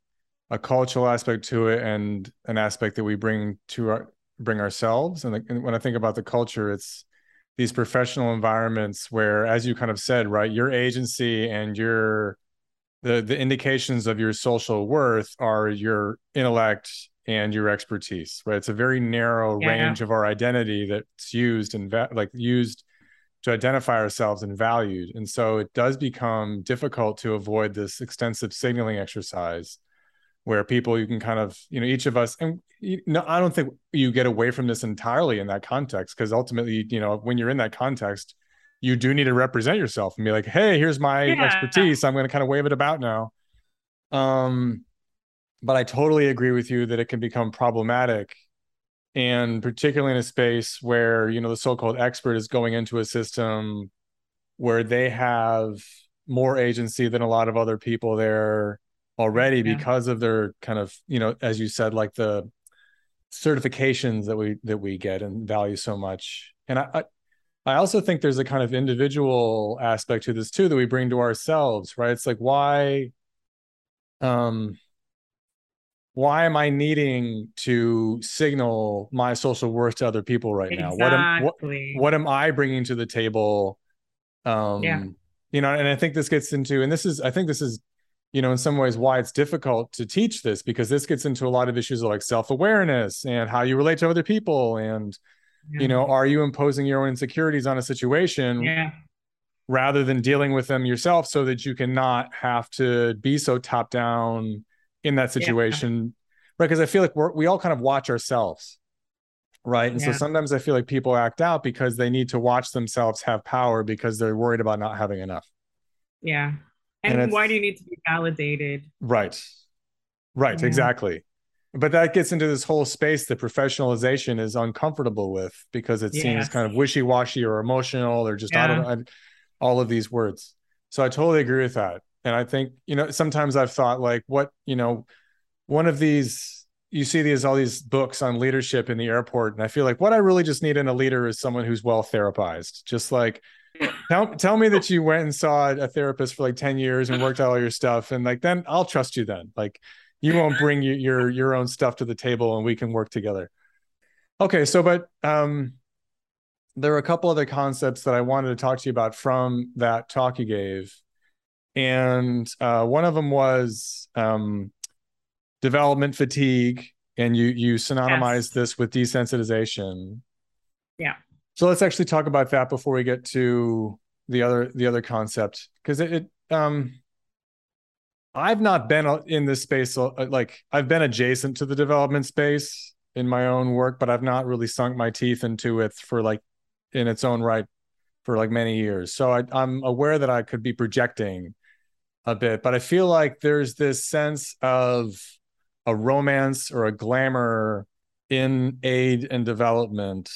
[SPEAKER 1] a cultural aspect to it and an aspect that we bring to our bring ourselves. And, the, and when I think about the culture, it's these professional environments where, as you kind of said, right, your agency and your the the indications of your social worth are your intellect and your expertise right it's a very narrow yeah. range of our identity that's used and like used to identify ourselves and valued and so it does become difficult to avoid this extensive signaling exercise where people you can kind of you know each of us and you, no i don't think you get away from this entirely in that context because ultimately you know when you're in that context you do need to represent yourself and be like hey here's my yeah. expertise i'm going to kind of wave it about now um but I totally agree with you that it can become problematic. And particularly in a space where, you know, the so-called expert is going into a system where they have more agency than a lot of other people there already yeah. because of their kind of, you know, as you said, like the certifications that we that we get and value so much. And I, I I also think there's a kind of individual aspect to this too that we bring to ourselves, right? It's like why um why am I needing to signal my social worth to other people right now? What am what, what am I bringing to the table? Um, yeah. you know, and I think this gets into, and this is, I think this is, you know, in some ways why it's difficult to teach this because this gets into a lot of issues like self-awareness and how you relate to other people and yeah. you know, are you imposing your own insecurities on a situation?
[SPEAKER 2] Yeah.
[SPEAKER 1] Rather than dealing with them yourself, so that you cannot have to be so top down, in that situation yeah. right? Because i feel like we're, we all kind of watch ourselves right? And yeah. so sometimes i feel like people act out because they need to watch themselves have power because they're worried about not having enough.
[SPEAKER 2] Yeah. And, and why do you need to be validated?
[SPEAKER 1] Right. Right yeah. exactly. But that gets into this whole space that professionalization is uncomfortable with because it seems kind of wishy-washy or emotional or just i don't know all of these words. So i totally agree with that and I think, you know, sometimes I've thought like what, you know, one of these, you see these, all these books on leadership in the airport. And I feel like what I really just need in a leader is someone who's well therapized. Just like, tell, tell me that you went and saw a therapist for like 10 years and worked out all your stuff. And like, then I'll trust you then. Like you won't bring you, your, your own stuff to the table and we can work together. Okay. So, but, um, there are a couple other concepts that I wanted to talk to you about from that talk you gave and uh, one of them was um, development fatigue, and you you synonymized yes. this with desensitization.
[SPEAKER 2] Yeah.
[SPEAKER 1] So let's actually talk about that before we get to the other the other concept because it, it um I've not been in this space uh, like I've been adjacent to the development space in my own work, but I've not really sunk my teeth into it for like in its own right for like many years. So I, am aware that I could be projecting a bit, but I feel like there's this sense of a romance or a glamour in aid and development,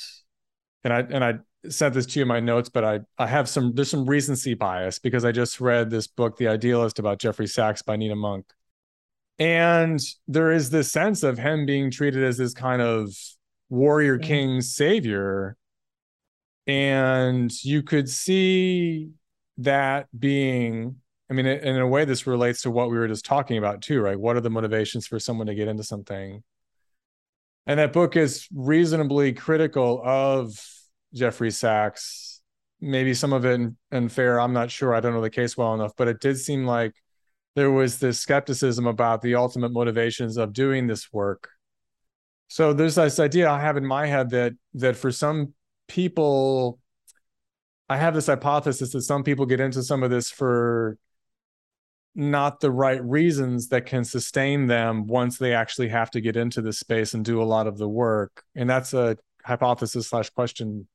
[SPEAKER 1] and I and I sent this to you in my notes, but I I have some there's some recency bias because I just read this book, The Idealist, about Jeffrey Sachs by Nina Munk. And there is this sense of him being treated as this kind of warrior king savior. And you could see that being, I mean, in a way, this relates to what we were just talking about too, right? What are the motivations for someone to get into something? And that book is reasonably critical of Jeffrey Sachs. Maybe some of it unfair. I'm not sure. I don't know the case well enough, but it did seem like there was this skepticism about the ultimate motivations of doing this work. So there's this idea I have in my head that that for some people, I have this hypothesis that some people get into some of this for not the right reasons that can sustain them once they actually have to get into this space and do a lot of the work. And that's a hypothesis slash question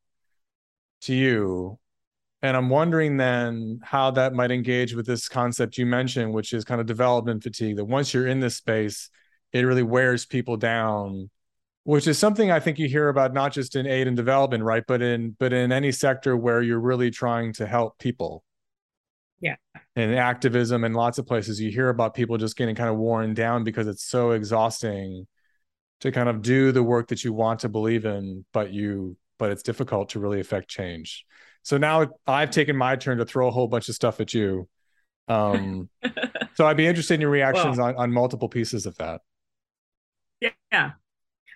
[SPEAKER 1] to you. And I'm wondering then how that might engage with this concept you mentioned, which is kind of development fatigue, that once you're in this space, it really wears people down, which is something I think you hear about not just in aid and development, right? But in but in any sector where you're really trying to help people.
[SPEAKER 2] Yeah.
[SPEAKER 1] and activism and lots of places, you hear about people just getting kind of worn down because it's so exhausting to kind of do the work that you want to believe in, but you but it's difficult to really affect change. So now I've taken my turn to throw a whole bunch of stuff at you. Um, so I'd be interested in your reactions well, on, on multiple pieces of that.
[SPEAKER 2] Yeah.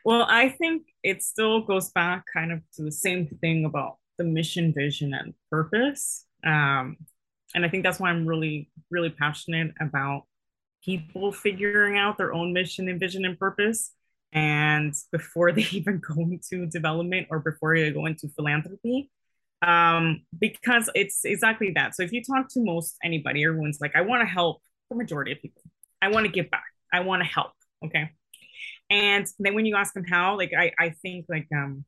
[SPEAKER 2] Well, I think it still goes back kind of to the same thing about the mission, vision, and purpose. Um, and I think that's why I'm really, really passionate about people figuring out their own mission and vision and purpose. And before they even go into development or before they go into philanthropy um, because it's exactly that. So if you talk to most anybody everyone's like i want to help the majority of people i want to give back. I want to help. Okay. And then when you ask them how like i i think like um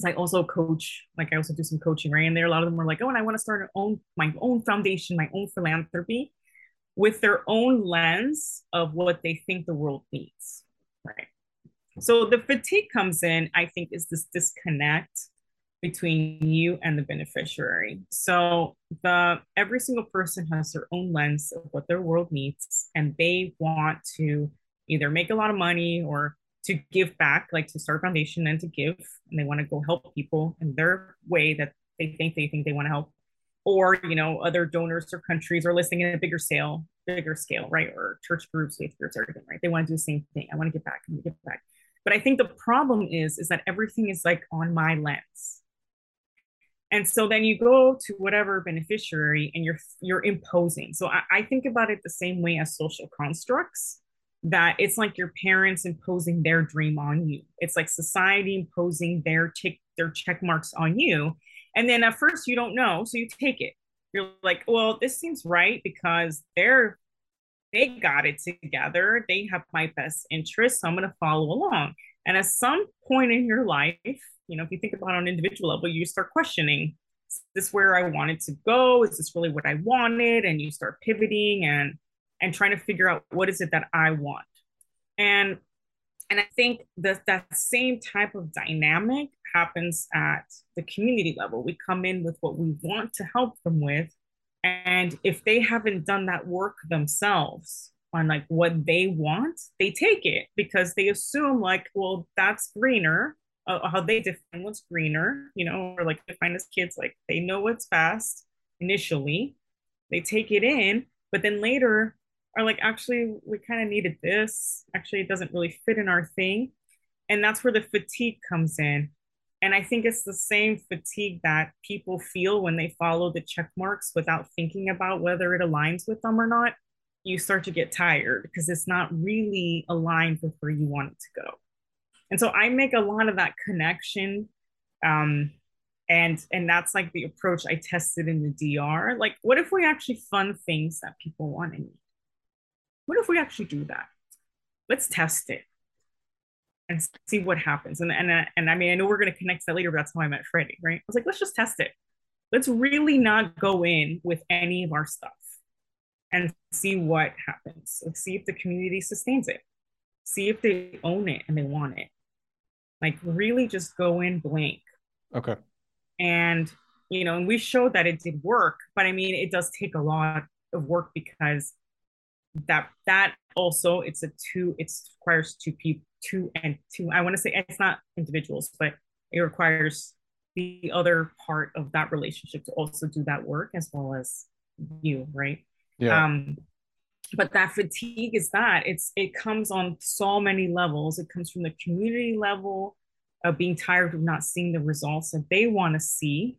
[SPEAKER 2] because I also coach, like I also do some coaching, right? And there, a lot of them were like, "Oh, and I want to start own my own foundation, my own philanthropy, with their own lens of what they think the world needs, right?" So the fatigue comes in, I think, is this disconnect between you and the beneficiary. So the every single person has their own lens of what their world needs, and they want to either make a lot of money or to give back, like to start a foundation and to give, and they want to go help people in their way that they think they think they want to help, or you know, other donors or countries are listening in a bigger scale, bigger scale, right? Or church groups, faith groups, everything, right? They want to do the same thing. I want to give back and give back. But I think the problem is, is that everything is like on my lens. And so then you go to whatever beneficiary and you're you're imposing. So I, I think about it the same way as social constructs, that it's like your parents imposing their dream on you. It's like society imposing their tick their check marks on you. And then at first you don't know, so you take it. You're like, well, this seems right because they're they got it together. They have my best interest. So I'm going to follow along. And at some point in your life, you know, if you think about on an individual level, you start questioning is this where I wanted to go? Is this really what I wanted? And you start pivoting and and trying to figure out what is it that I want. And and I think that that same type of dynamic happens at the community level. We come in with what we want to help them with, and if they haven't done that work themselves on like what they want, they take it because they assume like, well, that's greener. Uh, how they define what's greener, you know, or like define as kids, like they know what's fast initially, they take it in, but then later are like, actually, we kind of needed this. Actually, it doesn't really fit in our thing. And that's where the fatigue comes in and I think it's the same fatigue that people feel when they follow the check marks without thinking about whether it aligns with them or not. You start to get tired because it's not really aligned with where you want it to go. And so I make a lot of that connection. Um, and and that's like the approach I tested in the DR. Like, what if we actually fund things that people want to need? What if we actually do that? Let's test it and see what happens. And and uh, and I mean, I know we're going to connect that later, but that's how I met Freddie, right? I was like, let's just test it. Let's really not go in with any of our stuff and see what happens. Let's see if the community sustains it. See if they own it and they want it. like really just go in blank
[SPEAKER 1] okay
[SPEAKER 2] and you know and we showed that it did work but i mean it does take a lot of work because that that also it's a two it requires two people two and two i want to say it's not individuals but it requires the other part of that relationship to also do that work as well as you right?
[SPEAKER 1] Yeah.
[SPEAKER 2] Um but that fatigue is that it's it comes on so many levels. It comes from the community level of being tired of not seeing the results that they want to see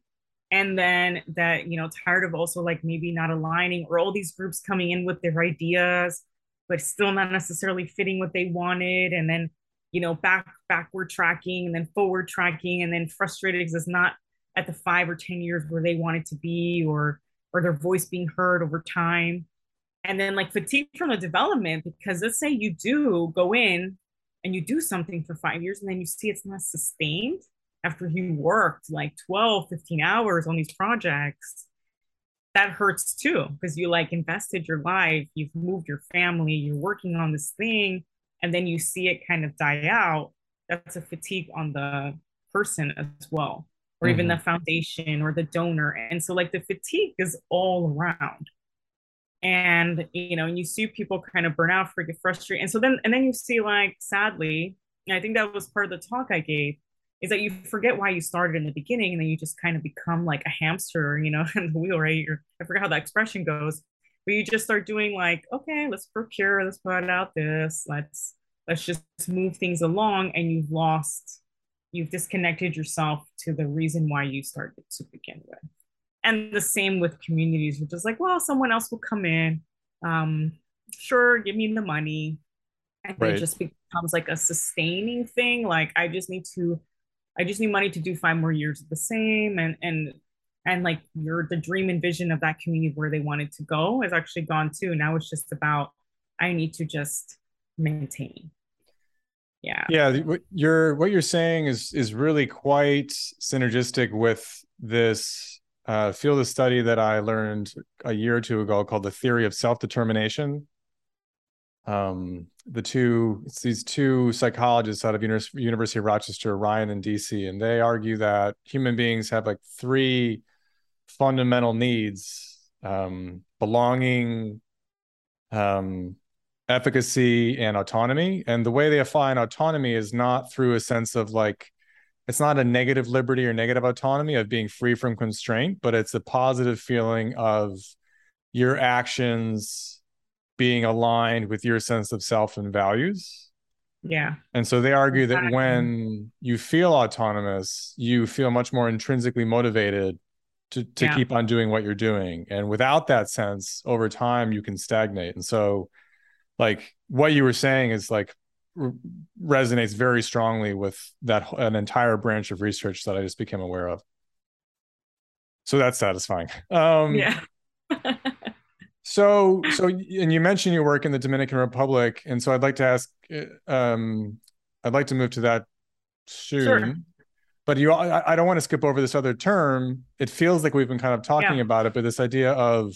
[SPEAKER 2] and then that you know tired of also like maybe not aligning or all these groups coming in with their ideas but still not necessarily fitting what they wanted. And then you know back backward tracking and then forward tracking and then frustrated because it's not at the five or ten years where they wanted to be or or their voice being heard over time. And then like fatigue from the development because let's say you do go in and you do something for five years and then you see it's not sustained after you worked like 12 15 hours on these projects that hurts too because you like invested your life you've moved your family you're working on this thing and then you see it kind of die out that's a fatigue on the person as well or mm-hmm. even the foundation or the donor and so like the fatigue is all around and you know and you see people kind of burn out get frustrated and so then and then you see like sadly i think that was part of the talk i gave is that you forget why you started in the beginning and then you just kind of become like a hamster you know in the wheel right or i forget how that expression goes but you just start doing like okay let's procure let's put out this let's let's just move things along and you've lost you've disconnected yourself to the reason why you started to begin with and the same with communities which is like well someone else will come in um sure give me the money and right. it just becomes like a sustaining thing like i just need to i just need money to do five more years of the same. And and and like your the dream and vision of that community where they wanted to go has actually gone too. Now it's just about i need to just maintain. Yeah.
[SPEAKER 1] Yeah what you're what you're saying is is really quite synergistic with this uh, field of study that I learned a year or two ago called the theory of self determination. Um, the two, it's these two psychologists out of Univers- University of Rochester, Ryan and Deci, and they argue that human beings have like three fundamental needs: um, belonging, um, efficacy, and autonomy. And the way they define autonomy is not through a sense of like it's not a negative liberty or negative autonomy of being free from constraint, but it's a positive feeling of your actions being aligned with your sense of self and values.
[SPEAKER 2] Yeah.
[SPEAKER 1] And so they argue exactly. that when you feel autonomous, you feel much more intrinsically motivated to, to yeah. keep on doing what you're doing. And without that sense, over time, you can stagnate. And so, like, what you were saying is like resonates very strongly with that an entire branch of research that I just became aware of. So that's satisfying. Um,
[SPEAKER 2] yeah.
[SPEAKER 1] so so and you mentioned your work in the Dominican Republic, and so I'd like to ask. Um, I'd like to move to that soon. Sure. But you, I, I don't want to skip over this other term. It feels like we've been kind of talking yeah. about it, but this idea of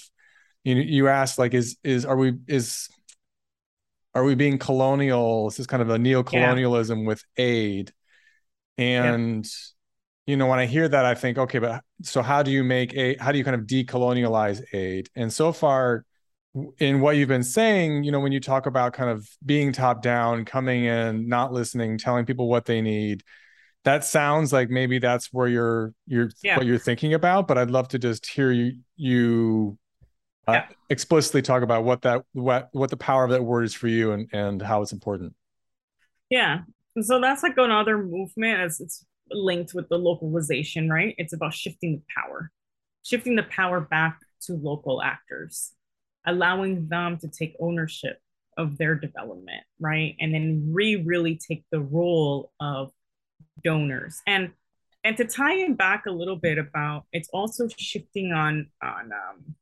[SPEAKER 1] you you asked like is is are we is are we being colonial? This is kind of a neo-colonialism yeah. with aid. And yeah. You know, when I hear that, I think, okay, but so how do you make a how do you kind of decolonialize aid? And so far, in what you've been saying, you know, when you talk about kind of being top down, coming in, not listening, telling people what they need, that sounds like maybe that's where you're you're yeah. what you're thinking about. But I'd love to just hear you you uh, yeah. explicitly talk about what that what what the power of that word is for you and and how it's important
[SPEAKER 2] yeah so that's like another movement as it's linked with the localization right? It's about shifting the power shifting the power back to local actors allowing them to take ownership of their development right? And then re really take the role of donors. And and to tie in back a little bit about it's also shifting on on um,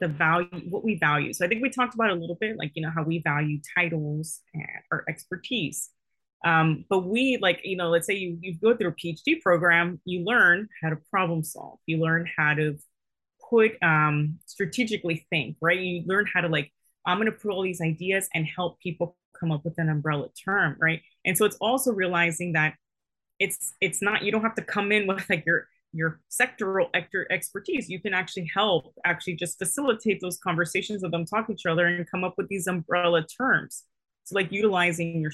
[SPEAKER 2] the value what we value. So i think we talked about a little bit like you know how we value titles and our expertise um, but we like you know let's say you, you go through a phd program you learn how to problem solve. You learn how to put um, strategically think right? You learn how to like i'm going to put all these ideas and help people come up with an umbrella term right? And so it's also realizing that it's it's not you don't have to come in with like your your sectoral expertise. You can actually help actually just facilitate those conversations of them talking to each other and come up with these umbrella terms. So like utilizing your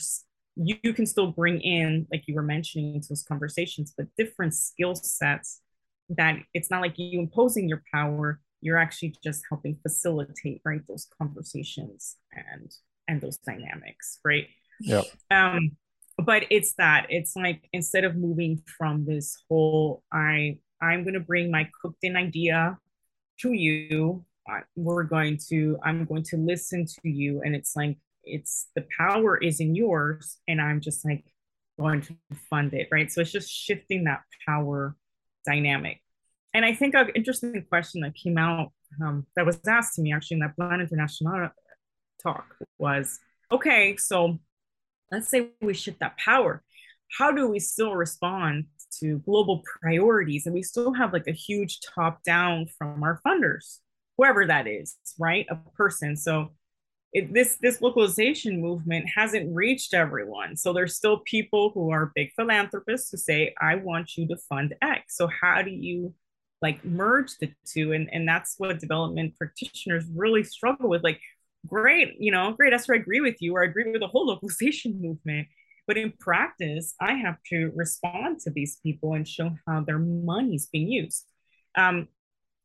[SPEAKER 2] you, you can still bring in like you were mentioning into those conversations but different skill sets that it's not like you imposing your power you're actually just helping facilitate right those conversations and and those dynamics right?
[SPEAKER 1] Yeah
[SPEAKER 2] um but it's that it's like instead of moving from this whole i i'm going to bring my cooked in idea to you we're going to i'm going to listen to you and it's like it's the power is in yours and i'm just like going to fund it right? So it's just shifting that power dynamic. And i think an interesting question that came out um, that was asked to me actually in that plan international talk was okay so let's say we shift that power. How do we still respond to global priorities? And we still have like a huge top down from our funders whoever that is right? A person. So it, this this localization movement hasn't reached everyone. So there's still people who are big philanthropists who say, "I want you to fund X." So how do you like merge the two? And and that's what development practitioners really struggle with. Like, great, you know, great, Esther, I agree with you, or I agree with the whole localization movement. But in practice, I have to respond to these people and show how their money is being used. Um,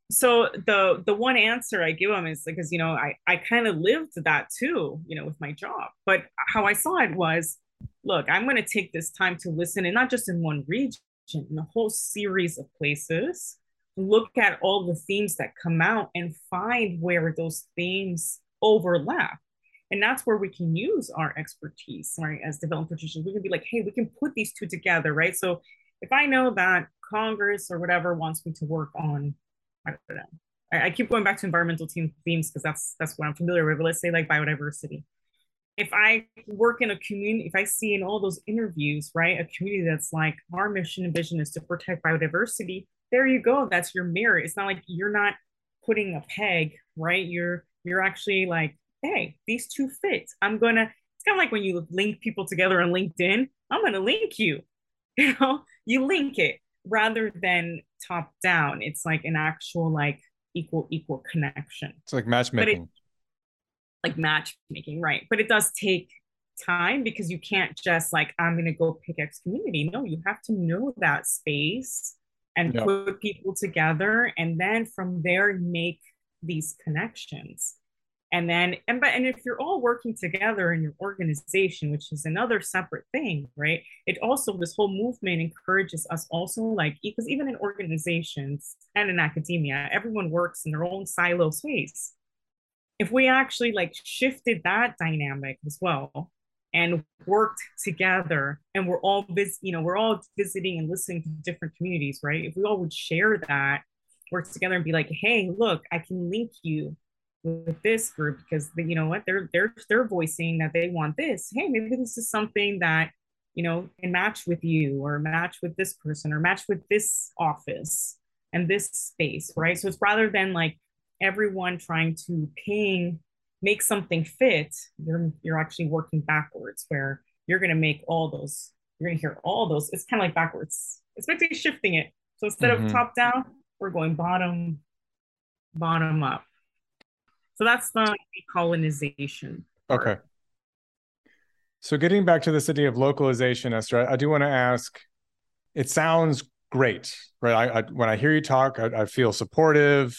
[SPEAKER 2] so the the one answer I give them is because you know I I kind of lived that too you know with my job. But how I saw it was look I'm going to take this time to listen and not just in one region in a whole series of places look at all the themes that come out and find where those themes overlap. And that's where we can use our expertise right as development practitioners we can be like hey we can put these two together right? So if I know that Congress or whatever wants me to work on I don't know. I, I keep going back to environmental team themes because that's that's what I'm familiar with. But let's say like biodiversity. If I work in a community, if I see in all those interviews, right, a community that's like our mission and vision is to protect biodiversity, there you go. That's your mirror. It's not like you're not putting a peg, right? You're you're actually like, hey, these two fit. I'm gonna. It's kind of like when you link people together on LinkedIn. I'm gonna link you. You know, you link it rather than top down it's like an actual like equal equal connection.
[SPEAKER 1] It's like matchmaking it,
[SPEAKER 2] like matchmaking right. But it does take time because you can't just like i'm going to go pick x community. No you have to know that space and put people together and then from there make these connections and then and but and if you're all working together in your organization which is another separate thing right it also this whole movement encourages us also like because even in organizations and in academia everyone works in their own silo space. If we actually like shifted that dynamic as well and worked together and we're all vis- you know we're all visiting and listening to different communities right if we all would share that work together and be like hey look i can link you with this group because you know what? They're they're they're voicing that they want this. Hey maybe this is something that you know can match with you or match with this person or match with this office and this space right? So it's rather than like everyone trying to ping make something fit you're you're actually working backwards where you're going to make all those you're going to hear all those. It's kind of like backwards. It's basically shifting it. So instead mm-hmm. of top down we're going bottom bottom up so that's the colonization.
[SPEAKER 1] Okay. So getting back to this idea of localization, Esther, I, I do want to ask. It sounds great, right? I, I when I hear you talk, I, I feel supportive.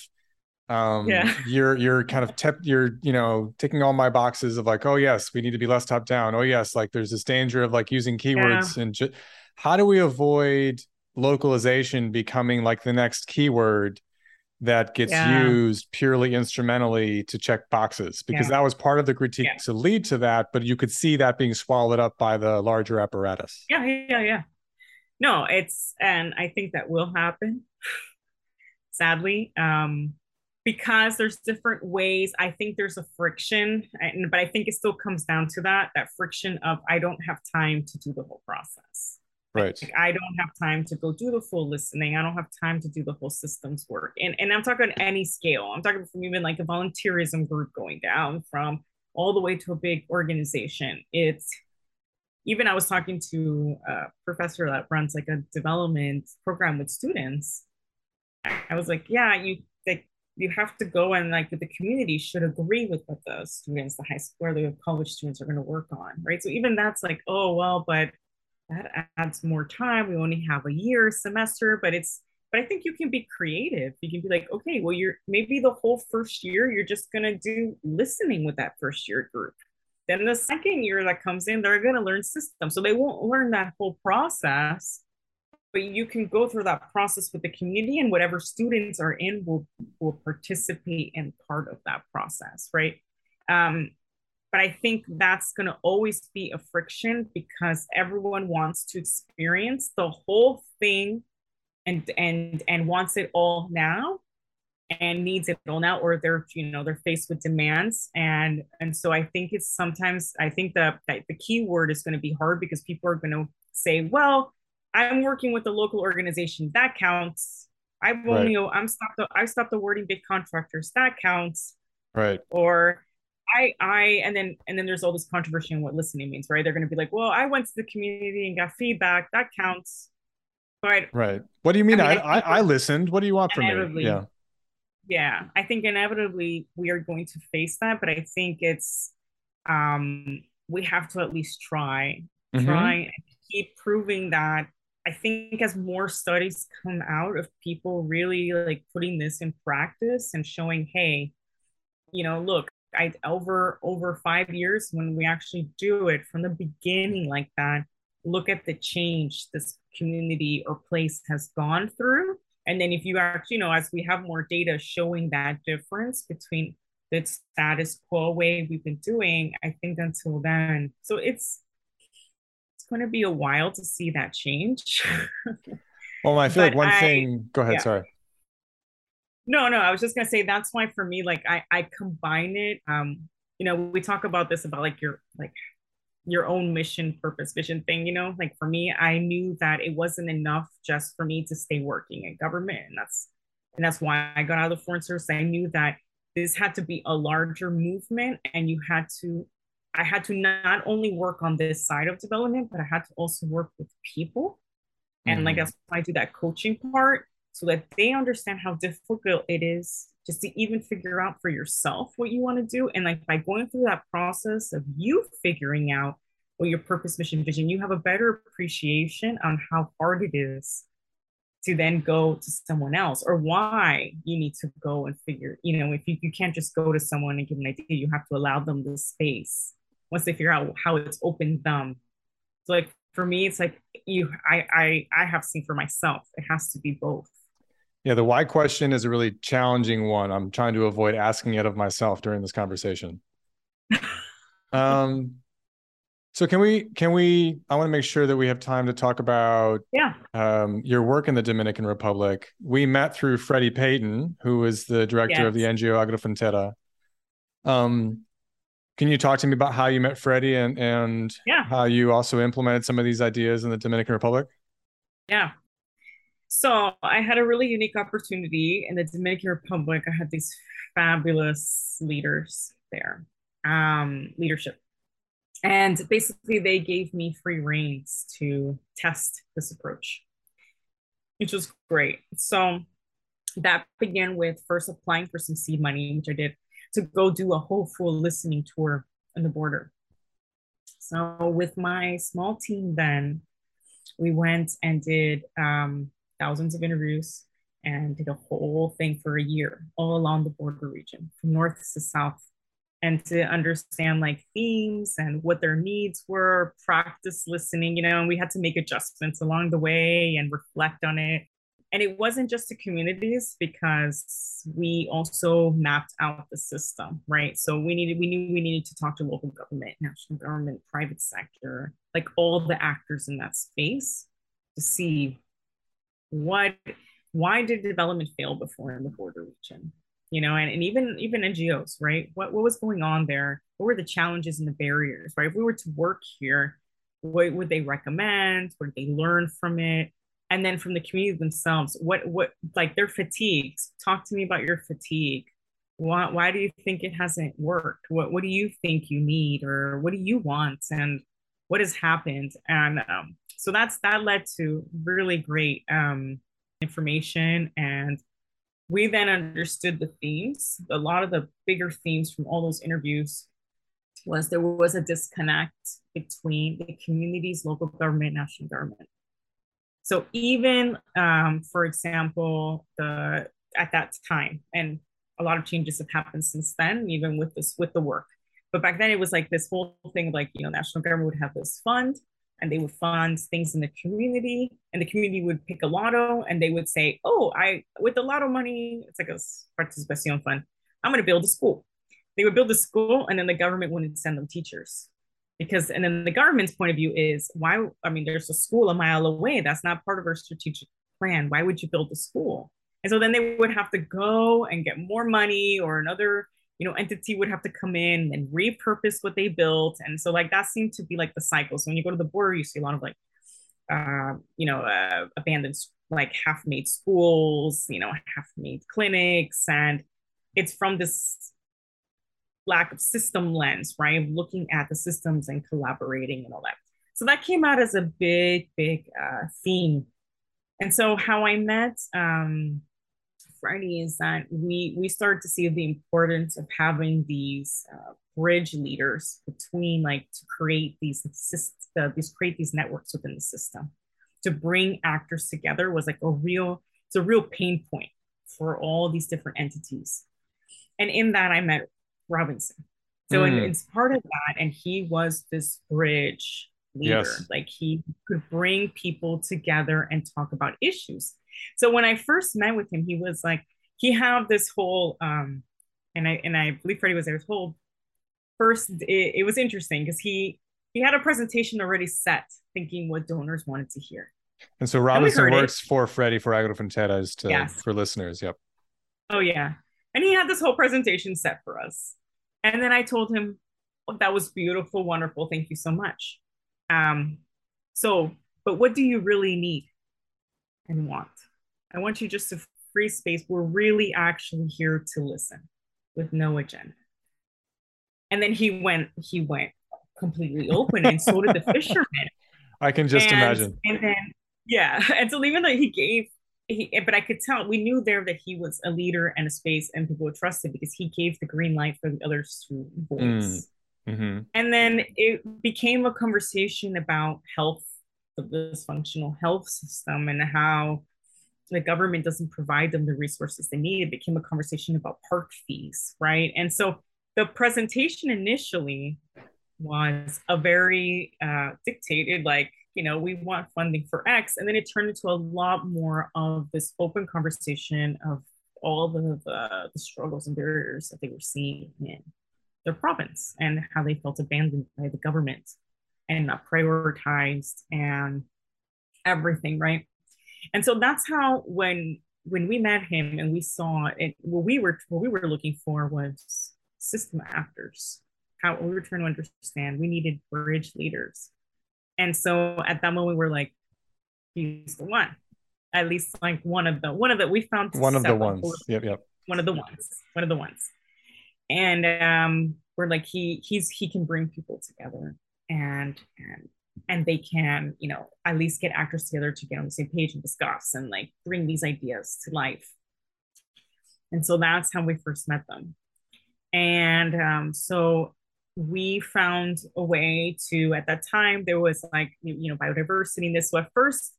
[SPEAKER 1] Um, yeah. You're you're kind of tep- you're you know ticking all my boxes of like, oh yes, we need to be less top down. Oh yes, like there's this danger of like using keywords yeah. and ju- how do we avoid localization becoming like the next keyword that gets yeah. used purely instrumentally to check boxes because yeah. that was part of the critique yeah. to lead to that but you could see that being swallowed up by the larger apparatus
[SPEAKER 2] yeah yeah yeah no it's and i think that will happen sadly um because there's different ways i think there's a friction and, but i think it still comes down to that that friction of i don't have time to do the whole process
[SPEAKER 1] Right.
[SPEAKER 2] Like, I don't have time to go do the full listening. I don't have time to do the whole systems work. And, and I'm talking any scale. I'm talking from even like a volunteerism group going down from all the way to a big organization. It's even I was talking to a professor that runs like a development program with students. I was like, yeah, you like you have to go and like the community should agree with what the students, the high school or the college students are going to work on, right? So even that's like, oh well, but that adds more time. We only have a year semester, but it's but I think you can be creative. You can be like, okay, well, you're maybe the whole first year you're just gonna do listening with that first year group. Then the second year that comes in, they're gonna learn systems. So they won't learn that whole process, but you can go through that process with the community and whatever students are in will will participate in part of that process, right? Um, but I think that's going to always be a friction because everyone wants to experience the whole thing and and and wants it all now and needs it all now or they're you know they're faced with demands. And and so i think it's sometimes i think that, that the key word is going to be hard because people are going to say well i'm working with a local organization. That counts. I've only right. i'm stopped i stopped awarding big contractors. That counts.
[SPEAKER 1] Right.
[SPEAKER 2] Or I I and then and then there's all this controversy on what listening means, right? They're going to be like, well, I went to the community and got feedback that counts, but
[SPEAKER 1] right. What do you mean? I mean, I, I, I, listened. What do you want from me?
[SPEAKER 2] Yeah, yeah. I think inevitably we are going to face that, but I think it's um we have to at least try, mm-hmm. try and keep proving that. I think as more studies come out of people really like putting this in practice and showing, hey, you know, look, I over over five years when we actually do it from the beginning like that, look at the change this community or place has gone through. And then if you actually, you know, as we have more data showing that difference between the status quo way we've been doing, I think until then, so it's it's going to be a while to see that change.
[SPEAKER 1] well, I feel like one I, thing. Go ahead. Yeah. Sorry.
[SPEAKER 2] No, no, I was just gonna say that's why for me, like I I combine it. Um, you know, we talk about this about like your like your own mission, purpose, vision thing, you know, like for me, I knew that it wasn't enough just for me to stay working in government. And that's and that's why I got out of the foreign service. I knew that this had to be a larger movement and you had to I had to not only work on this side of development, but I had to also work with people. And mm-hmm. like that's why I do that coaching part so that they understand how difficult it is just to even figure out for yourself what you want to do. And like by going through that process of you figuring out what your purpose, mission, vision, you have a better appreciation on how hard it is to then go to someone else or why you need to go and figure, you know, if you, you can't just go to someone and give an idea, you have to allow them the space once they figure out how it's opened them. So like for me, it's like you I I I have seen for myself, it has to be both.
[SPEAKER 1] Yeah, the why question is a really challenging one. I'm trying to avoid asking it of myself during this conversation. um, so can we can we I want to make sure that we have time to talk about
[SPEAKER 2] yeah
[SPEAKER 1] um, your work in the Dominican Republic. We met through Freddie Payton, who is the director yes. of the NGO Agua Frontera. Um, can you talk to me about how you met Freddie and and
[SPEAKER 2] yeah.
[SPEAKER 1] how you also implemented some of these ideas in the Dominican Republic?
[SPEAKER 2] Yeah, so I had a really unique opportunity in the Dominican Republic. I had these fabulous leaders there, um, leadership. And basically, they gave me free reins to test this approach, which was great. So that began with first applying for some seed money, which I did to go do a whole full listening tour on the border. So with my small team, then we went and did um, thousands of interviews and did a whole thing for a year all along the border region from north to south. And to understand like themes and what their needs were practice listening you know and we had to make adjustments along the way and reflect on it. And it wasn't just the communities because we also mapped out the system right? So we needed we knew we needed to talk to local government national government private sector like all the actors in that space to see what why did development fail before in the border region? You know and, and even even ngos right? What, what was going on there? What were the challenges and the barriers right? If we were to work here what would they recommend? What did they learn from it? And then from the community themselves what what like their fatigues. Talk to me about your fatigue. Why, why do you think it hasn't worked? What what do you think you need or what do you want? And what has happened? And um, so that's that led to really great um, information and we then understood the themes. A lot of the bigger themes from all those interviews was there was a disconnect between the communities local government national government. So even um, for example the at that time and a lot of changes have happened since then even with this with the work. But back then it was like this whole thing like you know national government would have this fund and they would fund things in the community and the community would pick a lotto and they would say oh i with the lotto money it's like a participation fund i'm going to build a school. They would build a school and then the government wouldn't send them teachers. Because and then the government's point of view is why i mean there's a school a mile away that's not part of our strategic plan why would you build a school? And so then they would have to go and get more money or another you know entity would have to come in and repurpose what they built. And so like that seemed to be like the cycle. So when you go to the border you see a lot of like uh, you know uh, abandoned like half made schools you know half made clinics. And it's from this lack of system lens right? Looking at the systems and collaborating and all that. So that came out as a big big uh, theme. And so how i met um, Freddie is that we we started to see the importance of having these uh, bridge leaders between like to create these uh, these create these networks within the system. To bring actors together was like a real it's a real pain point for all these different entities. And in that i met robinson. So mm. it's part of that and he was this bridge leader. Yes. like he could bring people together and talk about issues so when I first met with him, he was like, he had this whole, um, and I and I believe Freddie was there. This whole first, it, it was interesting because he he had a presentation already set, thinking what donors wanted to hear.
[SPEAKER 1] And so Robinson and works it. for Freddie for Agrofronteras to yes. for listeners. Yep.
[SPEAKER 2] Oh yeah, and he had this whole presentation set for us, and then I told him, oh, "That was beautiful, wonderful. Thank you so much." Um, so, but what do you really need and want? I want you just to free space. We're really actually here to listen with no agenda. And then he went, he went completely open, and so did the fisherman.
[SPEAKER 1] I can just
[SPEAKER 2] and,
[SPEAKER 1] imagine.
[SPEAKER 2] And then, yeah. And so even though he gave, he, but I could tell we knew there that he was a leader and a space and people trusted him because he gave the green light for the others to voice. Mm. Mm-hmm. And then it became a conversation about health, the dysfunctional health system, and how the government doesn't provide them the resources they need. It became a conversation about park fees, right? And so the presentation initially was a very uh, dictated, like, you know, we want funding for X. And then it turned into a lot more of this open conversation of all the, the, the struggles and barriers that they were seeing in their province and how they felt abandoned by the government and not prioritized and everything, right? And so that's how when when we met him and we saw it, what we were what we were looking for was system actors. How we were trying to understand. We needed bridge leaders. And so at that moment, we are like, he's the one. At least like one of the one of the we found
[SPEAKER 1] one of the ones. Yep, yep.
[SPEAKER 2] One of the ones. One of the ones. And um, we're like, he he's he can bring people together and and and they can you know at least get actors together to get on the same page and discuss and like bring these ideas to life. And so that's how we first met them. And um, so we found a way to at that time there was like you know biodiversity in this. So at first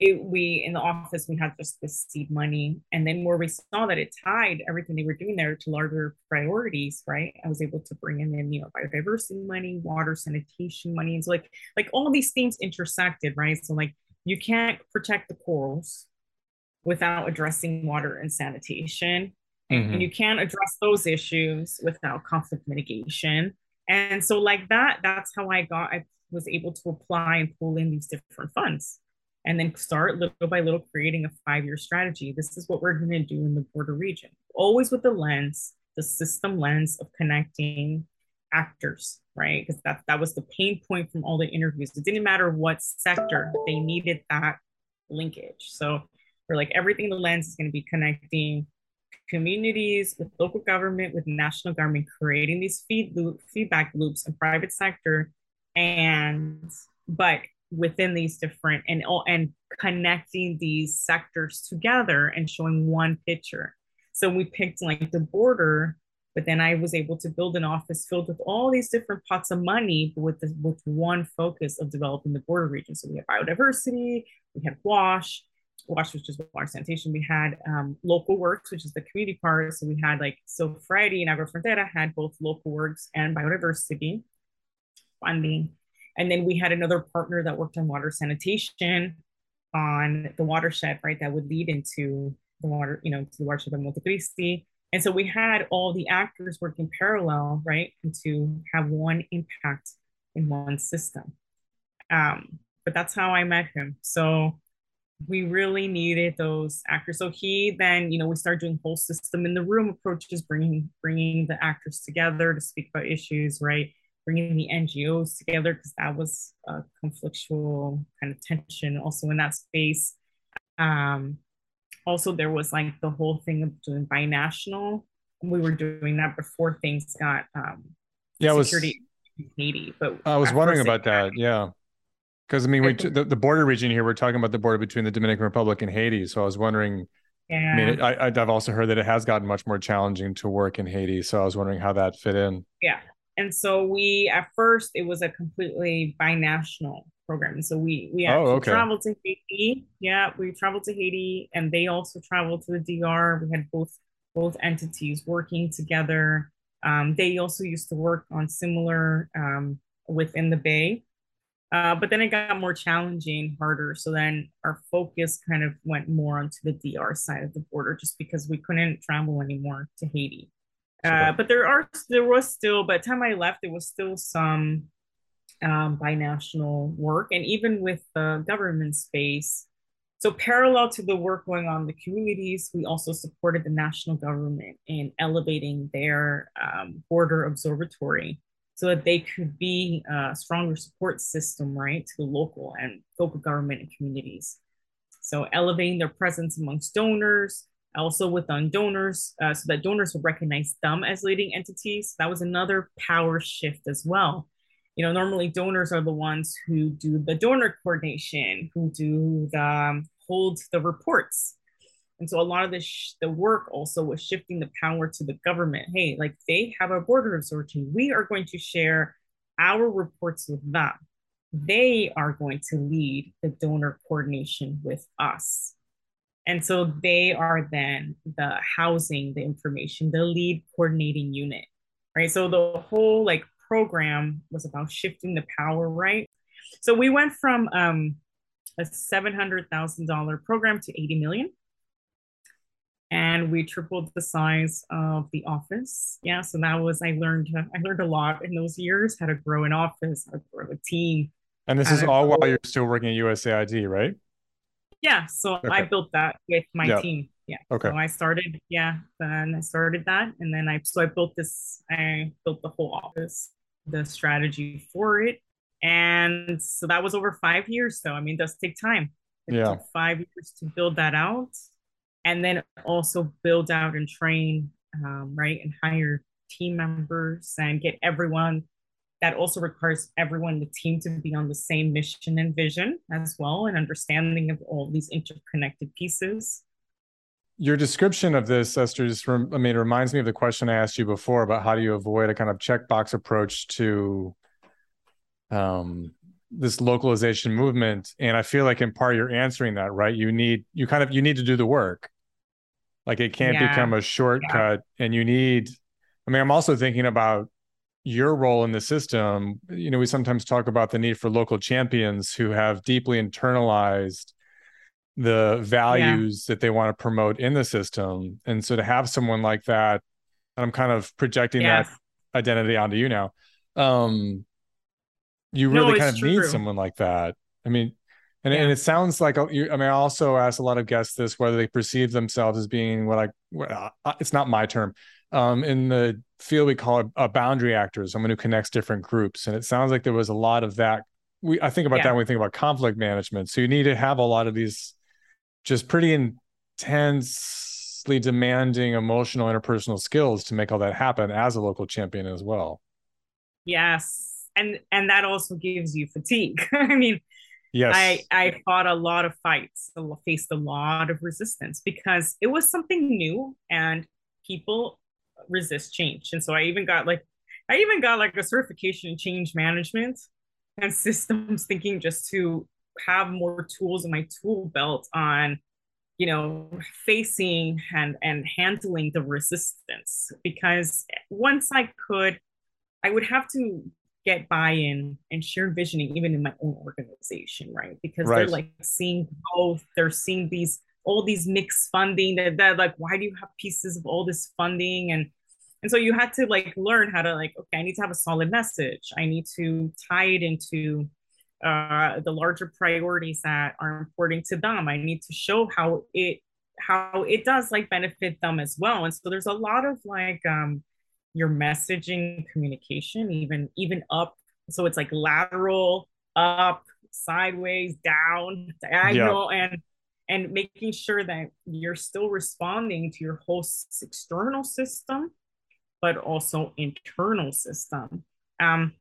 [SPEAKER 2] it, we in the office we had just this seed money and then where we saw that it tied everything they were doing there to larger priorities right? I was able to bring in, in you know biodiversity money water sanitation money and so like like all these things intersected right? So like you can't protect the corals without addressing water and sanitation mm-hmm. and you can't address those issues without conflict mitigation. And so like that that's how i got i was able to apply and pull in these different funds and then start little by little creating a five year strategy. This is what we're going to do in the border region, always with the lens, the system lens of connecting actors, right? Because that, that was the pain point from all the interviews. It didn't matter what sector, they needed that linkage. So we're like, everything in the lens is going to be connecting communities with local government, with national government, creating these feed loop, feedback loops and private sector and but within these different and and connecting these sectors together and showing one picture. So we picked like the border, but then I was able to build an office filled with all these different pots of money but with the, with one focus of developing the border region. So we had biodiversity, we had WASH, WASH which is water sanitation. We had um, local works, which is the community part. So we had like so Freddie and Agrofrontera had both local works and biodiversity funding. And then we had another partner that worked on water sanitation on the watershed, right? That would lead into the water, you know, to the watershed of Montecristi. And so we had all the actors working parallel, right? And to have one impact in one system. Um, but that's how I met him. So we really needed those actors. So he then, you know, we started doing whole system in the room approaches, bringing bringing the actors together to speak about issues, right? Bringing the NGOs together because that was a conflictual kind of tension also in that space. Um, also, there was like the whole thing of doing binational. We were doing that before things got um,
[SPEAKER 1] yeah, security was, in Haiti. But I was wondering about that. Yeah. Because I mean, we the, the border region here. We're talking about the border between the Dominican Republic and Haiti. So I was wondering. Yeah. I mean, it, I, I've also heard that it has gotten much more challenging to work in Haiti. So I was wondering how that fit in.
[SPEAKER 2] Yeah, and so we at first it was a completely binational program. So we we actually oh, okay. traveled to Haiti. Yeah, we traveled to Haiti, and they also traveled to the DR. We had both both entities working together. Um, they also used to work on similar um, within the Bay. Uh, but then it got more challenging, harder. So then our focus kind of went more onto the DR side of the border just because we couldn't travel anymore to Haiti. Uh, but there are there was still by the time I left, there was still some um, binational work, and even with the government space. So parallel to the work going on in the communities, we also supported the national government in elevating their um, border observatory so that they could be a stronger support system, right, to the local and local government and communities. So elevating their presence amongst donors, also with on donors, uh, so that donors would recognize them as leading entities. That was another power shift as well. You know, normally donors are the ones who do the donor coordination, who do the um, hold the reports. And so a lot of the, sh- the work also was shifting the power to the government. Hey, like they have a border authority. We are going to share our reports with them. They are going to lead the donor coordination with us. And so they are then the housing, the information, the lead coordinating unit, right? So the whole like program was about shifting the power, right? So we went from um, a $700,000 program to 80 million. And we tripled the size of the office. Yeah, so that was I learned I learned a lot in those years how to grow an office, how to grow a team.
[SPEAKER 1] And this is all while you're still working at USAID, right?
[SPEAKER 2] Yeah, so okay. I built that with my yeah. team. Yeah. Okay. So I started, yeah, then I started that, and then I so I built this. I built the whole office, the strategy for it, and so that was over five years. So I mean, it does take time. It yeah. took five years to build that out, and then also build out and train, um, right, and hire team members and get everyone that also requires everyone in the team to be on the same mission and vision as well and understanding of all these interconnected pieces
[SPEAKER 1] your description of this esther just i mean it reminds me of the question i asked you before about how do you avoid a kind of checkbox approach to um, this localization movement and i feel like in part you're answering that right you need you kind of you need to do the work like it can't yeah. become a shortcut yeah. and you need i mean i'm also thinking about your role in the system, you know, we sometimes talk about the need for local champions who have deeply internalized the values yeah. that they want to promote in the system. And so to have someone like that, I'm kind of projecting yes. that identity onto you now. Um, you really no, kind of true. need someone like that. I mean, and, yeah. and it sounds like uh, I mean, I also ask a lot of guests this whether they perceive themselves as being what I, what, it's not my term, um, in the field we call a, boundary actor, someone who connects different groups. And it sounds like there was a lot of that. We I think about yeah. that when we think about conflict management. So you need to have a lot of these just pretty intensely demanding emotional interpersonal skills to make all that happen as a local champion as well.
[SPEAKER 2] Yes. and and that also gives you fatigue i mean
[SPEAKER 1] yes
[SPEAKER 2] i i fought a lot of fights faced a lot of resistance because it was something new and people resist change. And so i even got like i even got like a certification in change management and systems thinking just to have more tools in my tool belt on you know facing and and handling the resistance. Because once i could i would have to get buy-in and shared visioning even in my own organization right? Because right. they're like seeing both they're seeing these all these mixed funding that, that like why do you have pieces of all this funding and and so you had to like learn how to like okay i need to have a solid message i need to tie it into uh, the larger priorities that are important to them. I need to show how it how it does like benefit them as well. And so there's a lot of like um, your messaging communication, even even up. So it's like lateral, up, sideways, down, diagonal, yeah. and and making sure that you're still responding to your host's external system, but also internal system. Um,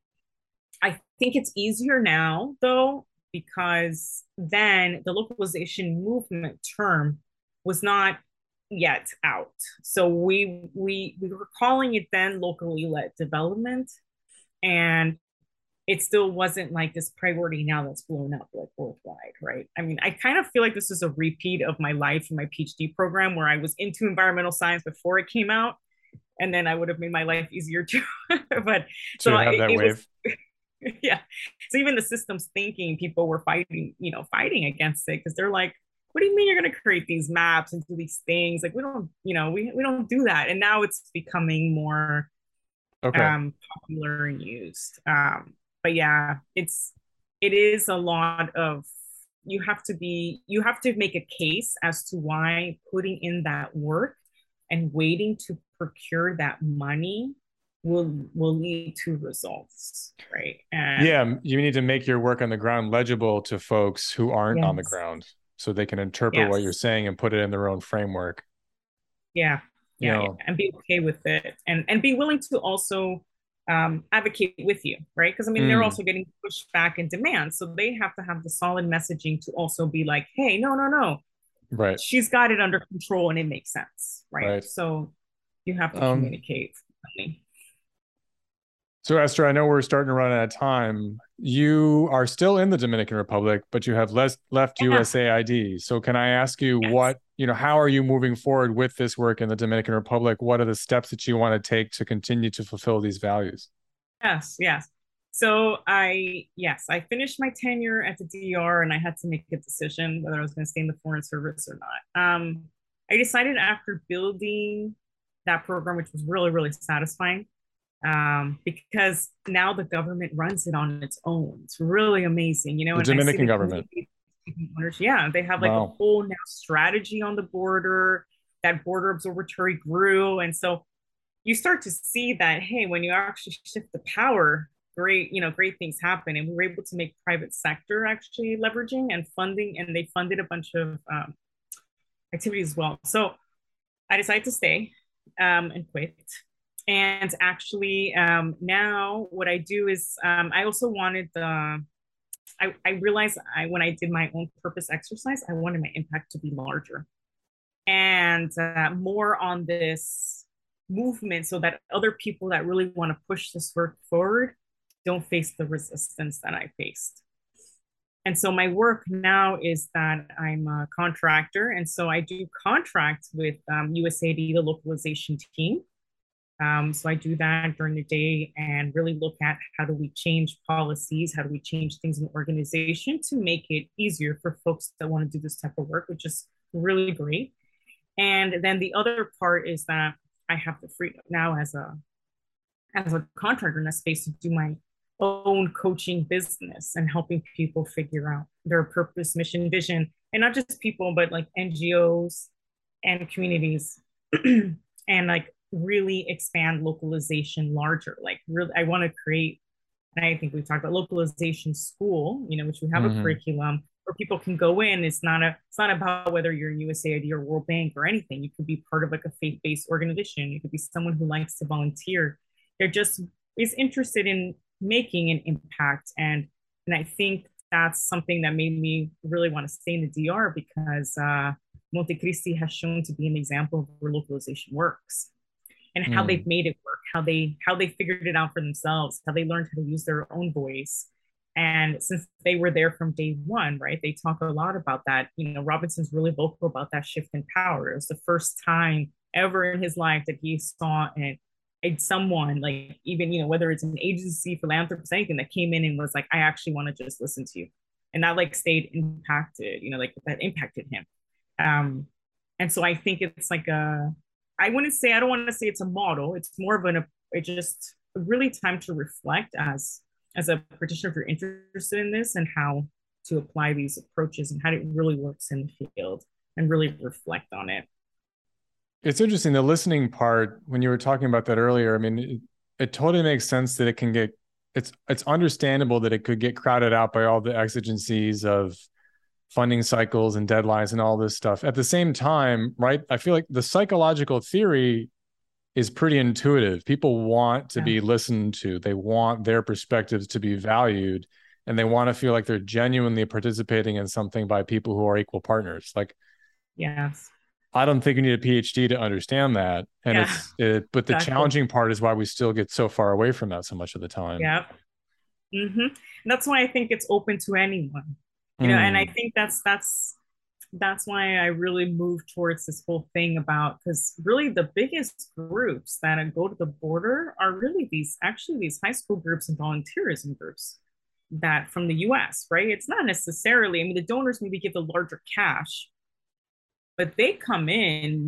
[SPEAKER 2] I think it's easier now though, because then the localization movement term was not yet out. So we we we were calling it then locally led development. And it still wasn't like this priority now that's blown up like worldwide, right? I mean, I kind of feel like this is a repeat of my life in my PhD program where I was into environmental science before it came out. And then I would have made my life easier too. but
[SPEAKER 1] so, I, it, it was
[SPEAKER 2] yeah. So even the systems thinking people were fighting, you know, fighting against it because they're like, what do you mean you're going to create these maps and do these things? Like we don't, you know, we, we don't do that. And now it's becoming more okay. um, popular and used. Um, but yeah, it's, it is a lot of, you have to be, you have to make a case as to why putting in that work and waiting to procure that money will will lead to results right
[SPEAKER 1] and yeah you need to make your work on the ground legible to folks who aren't yes. on the ground so they can interpret yes. what you're saying and put it in their own framework
[SPEAKER 2] yeah yeah, you know, yeah, and be okay with it and and be willing to also um, advocate with you right because i mean mm. they're also getting pushed back in demand so they have to have the solid messaging to also be like hey no no no
[SPEAKER 1] right
[SPEAKER 2] she's got it under control and it makes sense right, right. so you have to um, communicate
[SPEAKER 1] so, Esther, I know we're starting to run out of time. You are still in the Dominican Republic, but you have less left yeah. USAID. So, can I ask you yes. what, you know, how are you moving forward with this work in the Dominican Republic? What are the steps that you want to take to continue to fulfill these values?
[SPEAKER 2] Yes, yes. So, I, yes, I finished my tenure at the DR and I had to make a decision whether I was going to stay in the Foreign Service or not. Um, I decided after building that program, which was really, really satisfying um, because now the government runs it on its own. It's really amazing, you know.
[SPEAKER 1] The Dominican government.
[SPEAKER 2] Yeah, they have like wow. a whole now strategy on the border. That border observatory grew, and so you start to see that hey, when you actually shift the power, great, you know, great things happen, and we were able to make private sector actually leveraging and funding, and they funded a bunch of um, activities as well. So I decided to stay um, and quit and actually um, now what i do is um, i also wanted the I, I realized I, when i did my own purpose exercise i wanted my impact to be larger and uh, more on this movement so that other people that really want to push this work forward don't face the resistance that i faced. And so my work now is that i'm a contractor and so i do contract with um, usaid the localization team um, so I do that during the day and really look at how do we change policies, how do we change things in the organization to make it easier for folks that want to do this type of work, which is really great. And then the other part is that I have the freedom now as a as a contractor in a space to do my own coaching business and helping people figure out their purpose, mission, vision, and not just people, but like NGOs and communities and like really expand localization larger. Like really, I want to create, and I think we've talked about localization school, you know, which we have mm-hmm. a curriculum where people can go in. It's not a, it's not about whether you're in USAID or World Bank or anything. You could be part of like a faith-based organization. You could be someone who likes to volunteer. They're just is interested in making an impact. And and I think that's something that made me really want to stay in the DR because uh, Montecristi has shown to be an example of where localization works and how mm. they've made it work, how they how they figured it out for themselves, how they learned how to use their own voice. And since they were there from day one, right, they talk a lot about that. You know, Robinson's really vocal about that shift in power. It was the first time ever in his life that he saw and someone like even you know whether it's an agency philanthropist anything that came in and was like i actually want to just listen to you and that like stayed impacted you know like that impacted him um and so i think it's like a i wouldn't say i don't want to say it's a model it's more of an it just really time to reflect as as a practitioner if you're interested in this and how to apply these approaches and how it really works in the field and really reflect on it
[SPEAKER 1] it's interesting the listening part when you were talking about that earlier. I mean, it, it totally makes sense that it can get it's it's understandable that it could get crowded out by all the exigencies of funding cycles and deadlines and all this stuff. At the same time, right? I feel like the psychological theory is pretty intuitive. People want to yeah. be listened to. They want their perspectives to be valued and they want to feel like they're genuinely participating in something by people who are equal partners. Like
[SPEAKER 2] yes
[SPEAKER 1] I don't think you need a PhD to understand that. And yeah, it's it, but the exactly. challenging part is why we still get so far away from that so much of the time.
[SPEAKER 2] Yeah. Mm-hmm. That's why I think it's open to anyone. You mm. know, and I hmm. think that's that's that's why I really move towards this whole thing about because really the biggest groups that go to the border are really these actually these high school groups and volunteerism groups that from the US, right? It's not necessarily, I mean, the donors maybe give the larger cash, but they come in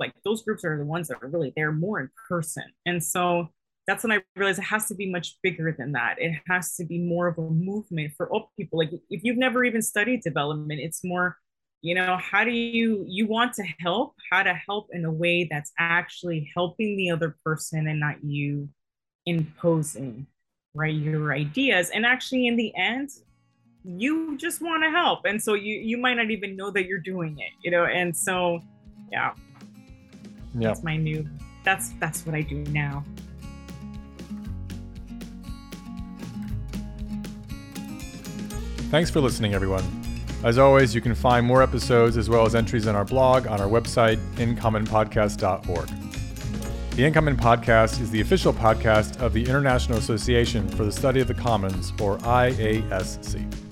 [SPEAKER 2] like those groups are the ones that are really there more in person and so that's when i realized it has to be much bigger than that. It has to be more of a movement for all people. Like if you've never even studied development it's more you know how do you you want to help how to help in a way that's actually helping the other person and not you imposing right your ideas. And actually in the end you just want to help. And so you you might not even know that you're doing it you know? And so yeah. Yeah. That's my new that's that's what i do now
[SPEAKER 1] thanks for listening everyone as always you can find more episodes as well as entries in our blog on our website incommonpodcast.org the Incommon Podcast is the official podcast of the International Association for the Study of the Commons, or IASC.